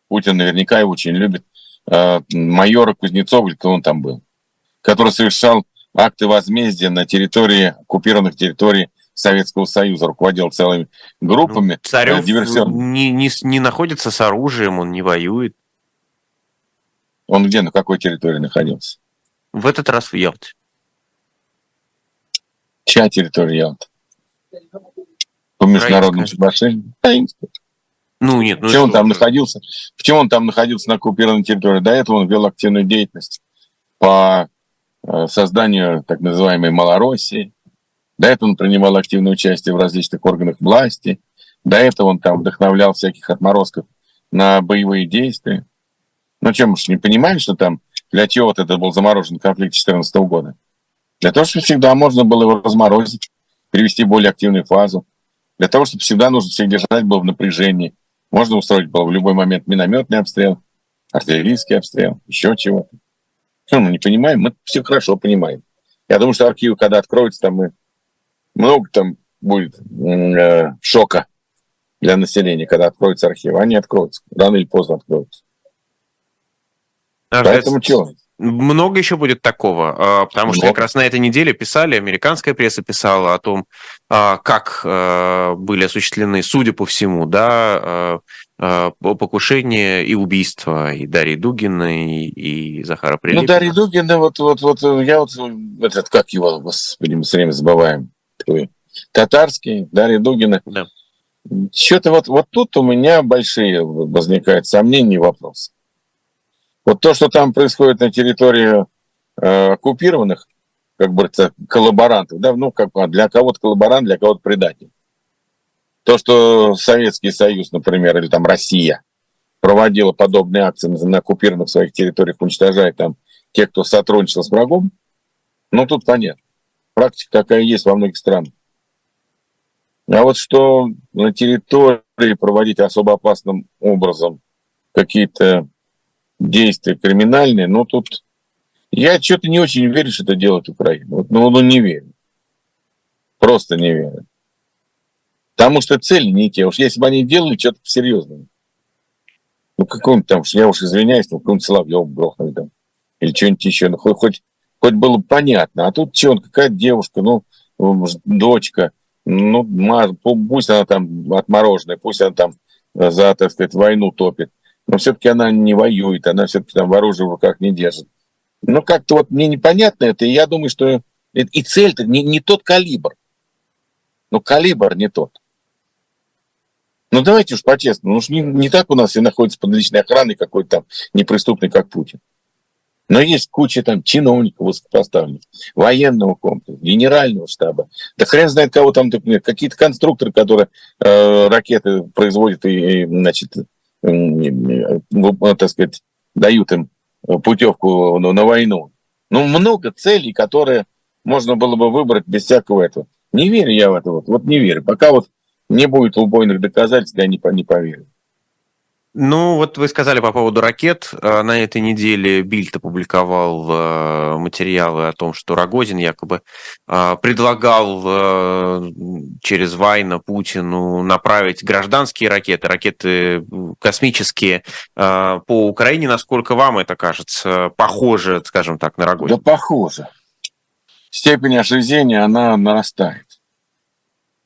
Путин наверняка его очень любит, э, майора Кузнецова, или кто он там был, который совершал акты возмездия на территории, оккупированных территорий Советского Союза, руководил целыми группами. Ну, Царев не, не, не находится с оружием, он не воюет. Он где, на какой территории находился? В этот раз в Ялте. Чья территория Ялта? По международному соглашению? Ну, нет. Ну, чем он там находился? В чем он там находился на оккупированной территории? До этого он вел активную деятельность по э, созданию так называемой Малороссии. До этого он принимал активное участие в различных органах власти. До этого он там вдохновлял всяких отморозков на боевые действия. Ну, чем мы же не понимаем, что там для чего вот это был заморожен конфликт 2014 года? Для того, чтобы всегда можно было его разморозить, перевести в более активную фазу. Для того, чтобы всегда нужно всех держать было в напряжении. Можно устроить было в любой момент минометный обстрел, артиллерийский обстрел, еще чего-то. Что мы не понимаем? Мы все хорошо понимаем. Я думаю, что архивы, когда откроются, там мы много там будет э, шока для населения, когда откроются архивы. Они откроются. Рано или поздно откроются. А Поэтому что? Много еще будет такого, а, потому что как раз на этой неделе писали, американская пресса писала о том, а, как а, были осуществлены, судя по всему, да, покушения и убийства и Дарьи Дугиной, и Захара Прилепина. Ну, Дарья Дугина, вот, вот, вот, я вот, этот, как его, господи, мы все время забываем, татарский, Дарья Дугина. Да. Что-то вот, вот тут у меня большие возникают сомнения и вопросы. Вот то, что там происходит на территории э, оккупированных, как бы коллаборантов, да, ну, как для кого-то коллаборант, для кого-то предатель. То, что Советский Союз, например, или там Россия проводила подобные акции на, на оккупированных своих территориях, уничтожая там тех, кто сотрудничал с врагом, ну, тут понятно. Практика такая есть во многих странах. А вот что на территории проводить особо опасным образом какие-то действия криминальные, но тут я что-то не очень верю, что это делает Украина. Вот, ну, ну, не верю. Просто не верю. Потому что цели не те. Уж если бы они делали что-то серьезное. Ну, какой-нибудь там, я уж извиняюсь, ну, какой-нибудь Соловьев грохнули там. Или что-нибудь еще. Ну, хоть, хоть, хоть было бы понятно. А тут что, он, какая девушка, ну, дочка, ну, пусть она там отмороженная, пусть она там за, так сказать, войну топит но все-таки она не воюет, она все-таки там оружие в руках не держит. Ну, как-то вот мне непонятно это, и я думаю, что и цель-то не, не тот калибр. Ну, калибр не тот. Ну, давайте уж по-честному. Уж не, не так у нас все находится под личной охраной какой-то там неприступный, как Путин. Но есть куча там чиновников высокопоставленных, военного комплекса, генерального штаба. Да хрен знает, кого там, какие-то конструкторы, которые э, ракеты производят и, и значит, так сказать, дают им путевку на войну. Ну, много целей, которые можно было бы выбрать без всякого этого. Не верю я в это, вот, вот не верю. Пока вот не будет убойных доказательств, я не, не поверю. Ну, вот вы сказали по поводу ракет. А, на этой неделе Бильд опубликовал э, материалы о том, что Рогозин якобы а, предлагал э, через Вайна Путину направить гражданские ракеты, ракеты космические по Украине. Насколько вам это кажется похоже, скажем так, на Рогозина? Да похоже. Степень ошизения, она нарастает.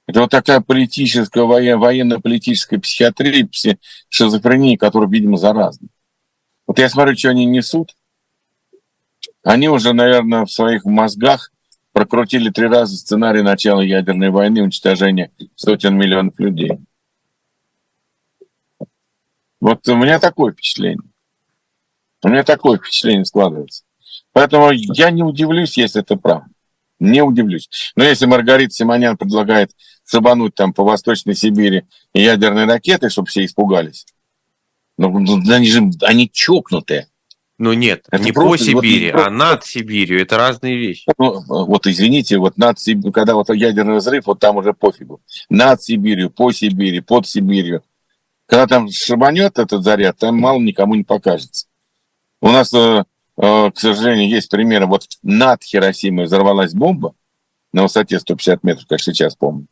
Это вот такая политическая, военно-политическая психиатрия, шизофрения, которая, видимо, заразна. Вот я смотрю, что они несут. Они уже, наверное, в своих мозгах прокрутили три раза сценарий начала ядерной войны, уничтожения сотен миллионов людей. Вот у меня такое впечатление. У меня такое впечатление складывается. Поэтому я не удивлюсь, если это правда. Не удивлюсь. Но если Маргарита Симонян предлагает шабануть там по Восточной Сибири ядерные ракеты, чтобы все испугались, ну, ну они же, они чокнутые. Ну нет, это не просто, по Сибири, вот, а над Сибирью. Это разные вещи. Ну, вот извините, вот над Сибирью, когда вот ядерный взрыв, вот там уже пофигу. Над Сибирью, по Сибири, под Сибирью. Когда там шибанет этот заряд, там мало никому не покажется. У нас, э, э, к сожалению, есть примеры. Вот над Хиросимой взорвалась бомба на высоте 150 метров, как сейчас помню.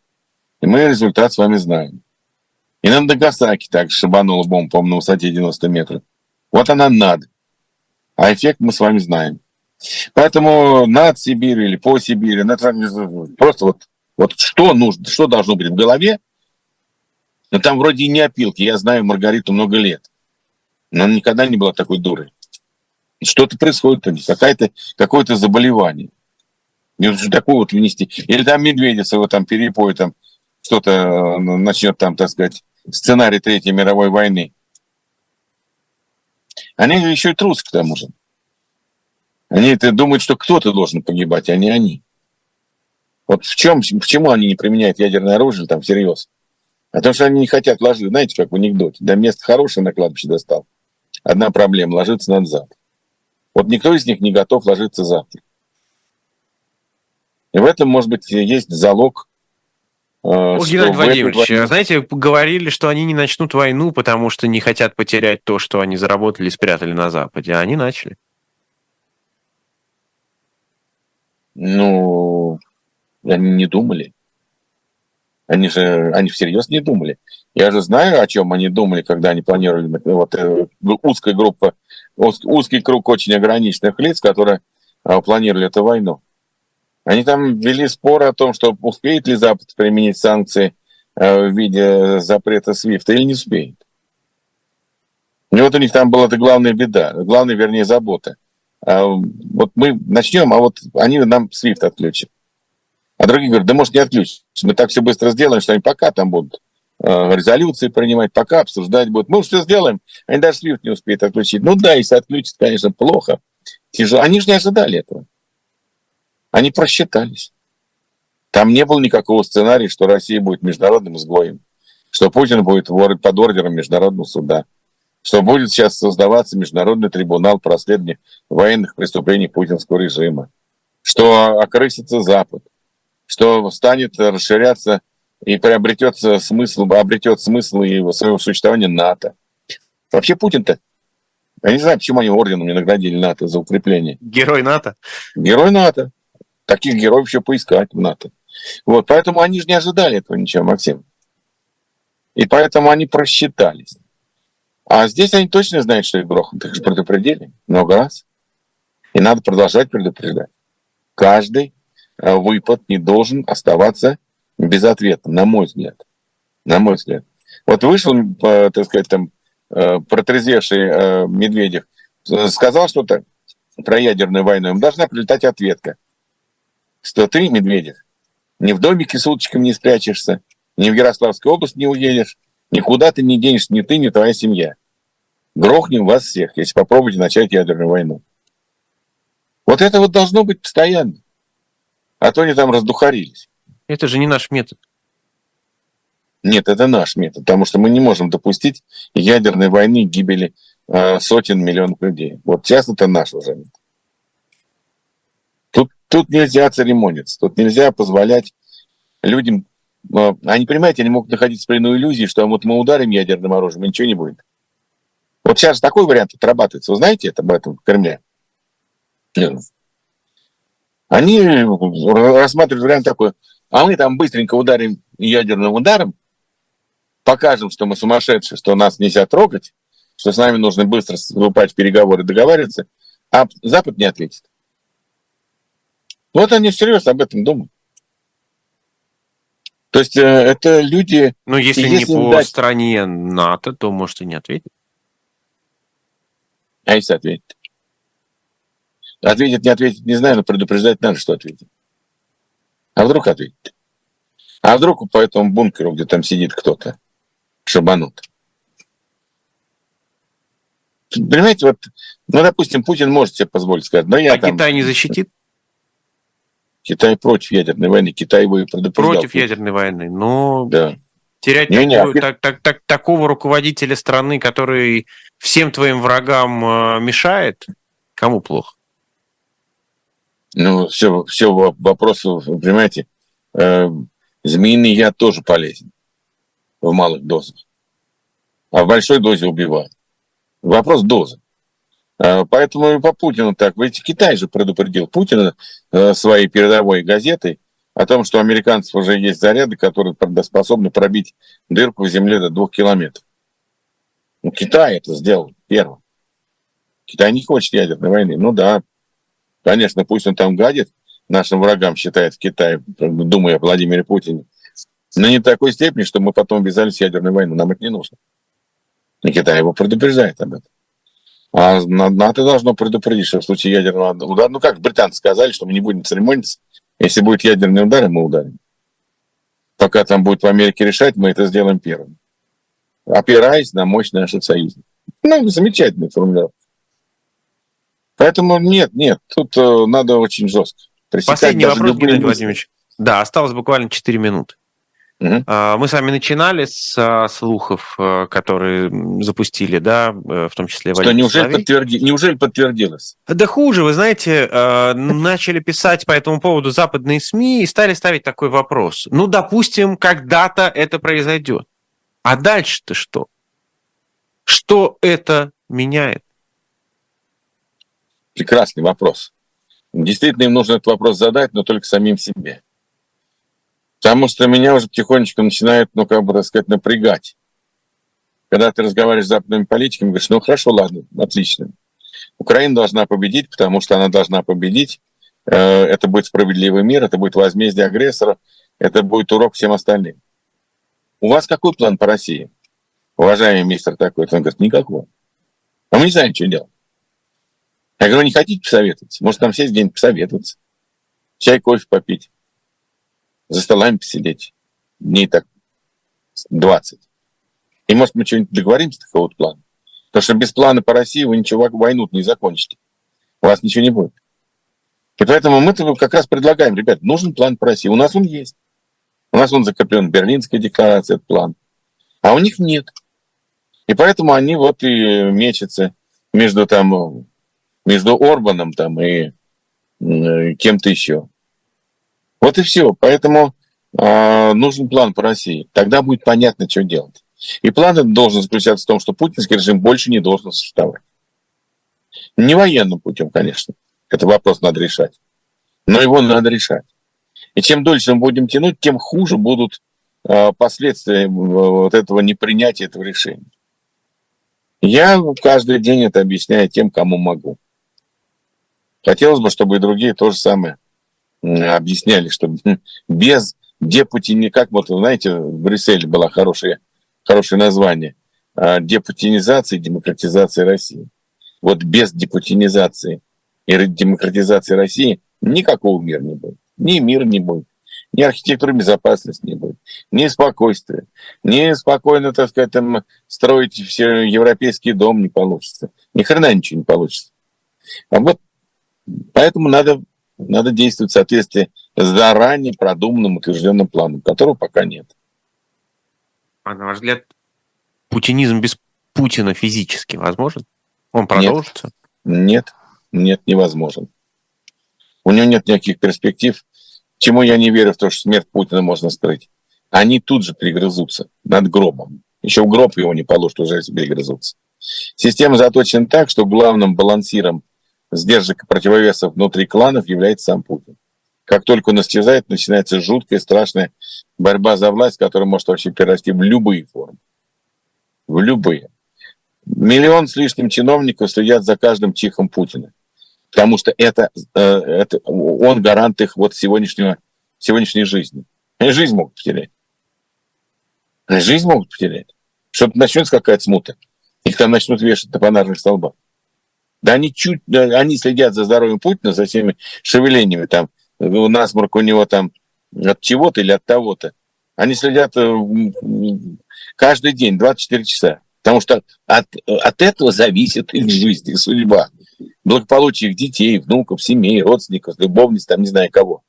И мы результат с вами знаем. И на Нагасаки так шибанула бомба, по на высоте 90 метров. Вот она над. А эффект мы с вами знаем. Поэтому над Сибирью или по Сибири, просто вот, вот что нужно, что должно быть в голове, но там вроде и не опилки. Я знаю Маргариту много лет. Но она никогда не была такой дурой. Что-то происходит у них, какое-то какое заболевание. И вот такое вот внести. Или там Медведев его там перепоет, там что-то э, начнет там, так сказать, сценарий Третьей мировой войны. Они еще и трусы к тому же. Они это думают, что кто-то должен погибать, а не они. Вот в чем, почему они не применяют ядерное оружие там всерьез? А то, что они не хотят ложить, знаете, как в анекдоте. Да место хорошее на кладбище достал. Одна проблема – ложиться надо завтра. Вот никто из них не готов ложиться завтра. И в этом, может быть, есть залог О, Геннадий Владимирович, войну... знаете, говорили, что они не начнут войну, потому что не хотят потерять то, что они заработали и спрятали на Западе, а они начали. Ну, они не думали. Они же, они всерьез не думали. Я же знаю, о чем они думали, когда они планировали, вот э, узкая группа, узкий круг очень ограниченных лиц, которые э, планировали эту войну. Они там вели спор о том, что успеет ли Запад применить санкции э, в виде запрета Свифта или не успеет. И вот у них там была эта главная беда, главная, вернее, забота. А вот мы начнем, а вот они нам Свифт отключат. А другие говорят, да может не отключат. Мы так все быстро сделаем, что они пока там будут э, резолюции принимать, пока обсуждать будут. Мы все сделаем, они даже Свифт не успеют отключить. Ну да, если отключат, конечно, плохо, тяжело. Они же не ожидали этого. Они просчитались. Там не было никакого сценария, что Россия будет международным изгоем, что Путин будет под ордером Международного суда, что будет сейчас создаваться Международный трибунал по расследованию военных преступлений путинского режима, что окрысится Запад, что станет расширяться и приобретет смысл, обретет смысл и своего существования НАТО. Вообще Путин-то, я не знаю, почему они орденом не наградили НАТО за укрепление. Герой НАТО? Герой НАТО. Таких героев еще поискать в НАТО. Вот, поэтому они же не ожидали этого ничего, Максим. И поэтому они просчитались. А здесь они точно знают, что их грохнут. Их же предупредили много раз. И надо продолжать предупреждать. Каждый э, выпад не должен оставаться без ответа, на мой взгляд. На мой взгляд. Вот вышел, э, так сказать, там, э, протрезвевший Медведев, сказал что-то про ядерную войну, им должна прилетать ответка что ты, Медведев, ни в домике с уточком не спрячешься, ни в Ярославскую область не уедешь, никуда ты не денешься, ни ты, ни твоя семья. Грохнем вас всех, если попробуете начать ядерную войну. Вот это вот должно быть постоянно. А то они там раздухарились. Это же не наш метод. Нет, это наш метод, потому что мы не можем допустить ядерной войны гибели э, сотен миллионов людей. Вот сейчас это наш уже метод. Тут нельзя церемониться, тут нельзя позволять людям... А, они, понимаете, они могут находиться при иллюзии, что вот мы ударим ядерным оружием, и ничего не будет. Вот сейчас такой вариант отрабатывается. Вы знаете это об этом в Кремле? Они рассматривают вариант такой, а мы там быстренько ударим ядерным ударом, покажем, что мы сумасшедшие, что нас нельзя трогать, что с нами нужно быстро вступать в переговоры, договариваться, а Запад не ответит. Вот они всерьез об этом думают. То есть э, это люди... Ну, если, если не по дать... стране НАТО, то, может, и не ответит. А если ответит? Ответит, не ответит, не знаю, но предупреждать надо, что ответит. А вдруг ответит? А вдруг по этому бункеру, где там сидит кто-то, шабанут? Понимаете, вот, ну, допустим, Путин может себе позволить сказать, но я а там... Китай не защитит? Китай против ядерной войны. Китай его и предупреждал. Против ядерной войны. Но да. терять не, такую, не, так, так, так, такого руководителя страны, который всем твоим врагам э, мешает, кому плохо? Ну, все, все вопросы, понимаете, э, змеиный яд тоже полезен в малых дозах, а в большой дозе убивает. Вопрос дозы. Э, поэтому и по Путину так. Ведь Китай же предупредил Путина э, своей передовой газетой о том, что у американцев уже есть заряды, которые способны пробить дырку в земле до двух километров. Ну, Китай это сделал первым. Китай не хочет ядерной войны. Ну да, конечно, пусть он там гадит, нашим врагам считает Китай, думая о Владимире Путине, но не в такой степени, что мы потом ввязались в ядерную войну. Нам это не нужно. И Китай его предупреждает об этом. А НАТО должно предупредить, что в случае ядерного удара, ну как британцы сказали, что мы не будем церемониться, если будет ядерный удар, мы ударим. Пока там будет в Америке решать, мы это сделаем первым. Опираясь на мощь наших союзников. Ну, замечательная формулировка. Поэтому нет, нет, тут э, надо очень жестко. Последний вопрос, Геннадий Владимирович. Да, осталось буквально 4 минуты. Угу. Мы с вами начинали с слухов, э, которые запустили, да, э, в том числе Что неужели, подтверди... неужели подтвердилось? Да хуже, вы знаете, э, начали писать по этому поводу западные СМИ и стали ставить такой вопрос. Ну, допустим, когда-то это произойдет. А дальше-то что? Что это меняет? Прекрасный вопрос. Действительно, им нужно этот вопрос задать, но только самим себе. Потому что меня уже потихонечку начинает, ну, как бы, так сказать, напрягать. Когда ты разговариваешь с западными политиками, говоришь, ну, хорошо, ладно, отлично. Украина должна победить, потому что она должна победить. Э, это будет справедливый мир, это будет возмездие агрессора, это будет урок всем остальным. У вас какой план по России? Уважаемый мистер такой, он говорит, никакого. А мы не знаем, что делать. Я говорю, не хотите посоветоваться? Может, там сесть где-нибудь посоветоваться? Чай, кофе попить за столами посидеть. Дней так 20. И, может, мы что-нибудь договоримся такого вот плана. Потому что без плана по России вы ничего, войну не закончите. У вас ничего не будет. И поэтому мы как раз предлагаем, ребят, нужен план по России. У нас он есть. У нас он закреплен в Берлинской декларации, этот план. А у них нет. И поэтому они вот и мечутся между там, между Орбаном там и кем-то еще. Вот и все. Поэтому э, нужен план по России. Тогда будет понятно, что делать. И план этот должен заключаться в том, что путинский режим больше не должен существовать. Не военным путем, конечно. Это вопрос надо решать. Но его надо решать. И чем дольше мы будем тянуть, тем хуже будут э, последствия вот этого непринятия этого решения. Я каждый день это объясняю тем, кому могу. Хотелось бы, чтобы и другие то же самое объясняли, что (laughs) без депутини, как вот, знаете, в Брюсселе было хорошее, хорошее название, а, депутинизации и демократизации России. Вот без депутинизации и демократизации России никакого мира не будет. Ни мира не будет, ни архитектуры безопасности не будет, ни спокойствия, ни спокойно, так сказать, там, строить все европейский дом не получится. Ни хрена ничего не получится. А вот поэтому надо надо действовать в соответствии с заранее продуманным утвержденным планом, которого пока нет. А на ваш взгляд, путинизм без Путина физически возможен? Он продолжится? Нет, нет, невозможен. У него нет никаких перспектив. Чему я не верю в то, что смерть Путина можно скрыть. Они тут же перегрызутся над гробом. Еще в гроб его не положат, уже перегрызутся. Система заточена так, что главным балансиром сдержек и противовесов внутри кланов является сам Путин. Как только он исчезает, начинается жуткая, страшная борьба за власть, которая может вообще перерасти в любые формы. В любые. Миллион с лишним чиновников следят за каждым чихом Путина. Потому что это, э, это он гарант их вот сегодняшнего, сегодняшней жизни. Они жизнь могут потерять. Они жизнь могут потерять. Что-то начнется какая-то смута. Их там начнут вешать на фонарных столбах. Да они чуть, они следят за здоровьем Путина, за всеми шевелениями там. У насморк у него там от чего-то или от того-то. Они следят э, каждый день, 24 часа. Потому что от, от этого зависит их жизнь, их судьба. Благополучие их детей, внуков, семей, родственников, любовниц, там не знаю кого.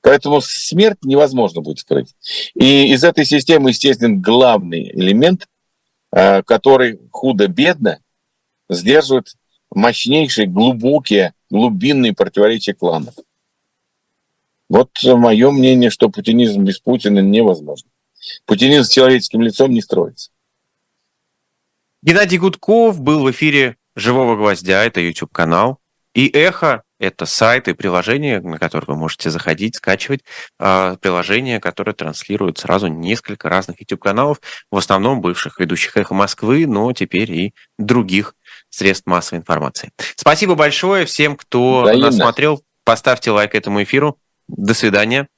Поэтому смерть невозможно будет скрыть. И из этой системы, естественно, главный элемент, э, который худо-бедно сдерживает мощнейшие, глубокие, глубинные противоречия кланов. Вот мое мнение, что путинизм без Путина невозможно. Путинизм с человеческим лицом не строится. Геннадий Гудков был в эфире «Живого гвоздя», это YouTube-канал, и «Эхо», это сайт и приложение, на которое вы можете заходить, скачивать. Э, приложение, которое транслирует сразу несколько разных YouTube-каналов, в основном бывших ведущих «Эхо Москвы», но теперь и других средств массовой информации. Спасибо большое всем, кто Взаимно. нас смотрел. Поставьте лайк этому эфиру. До свидания.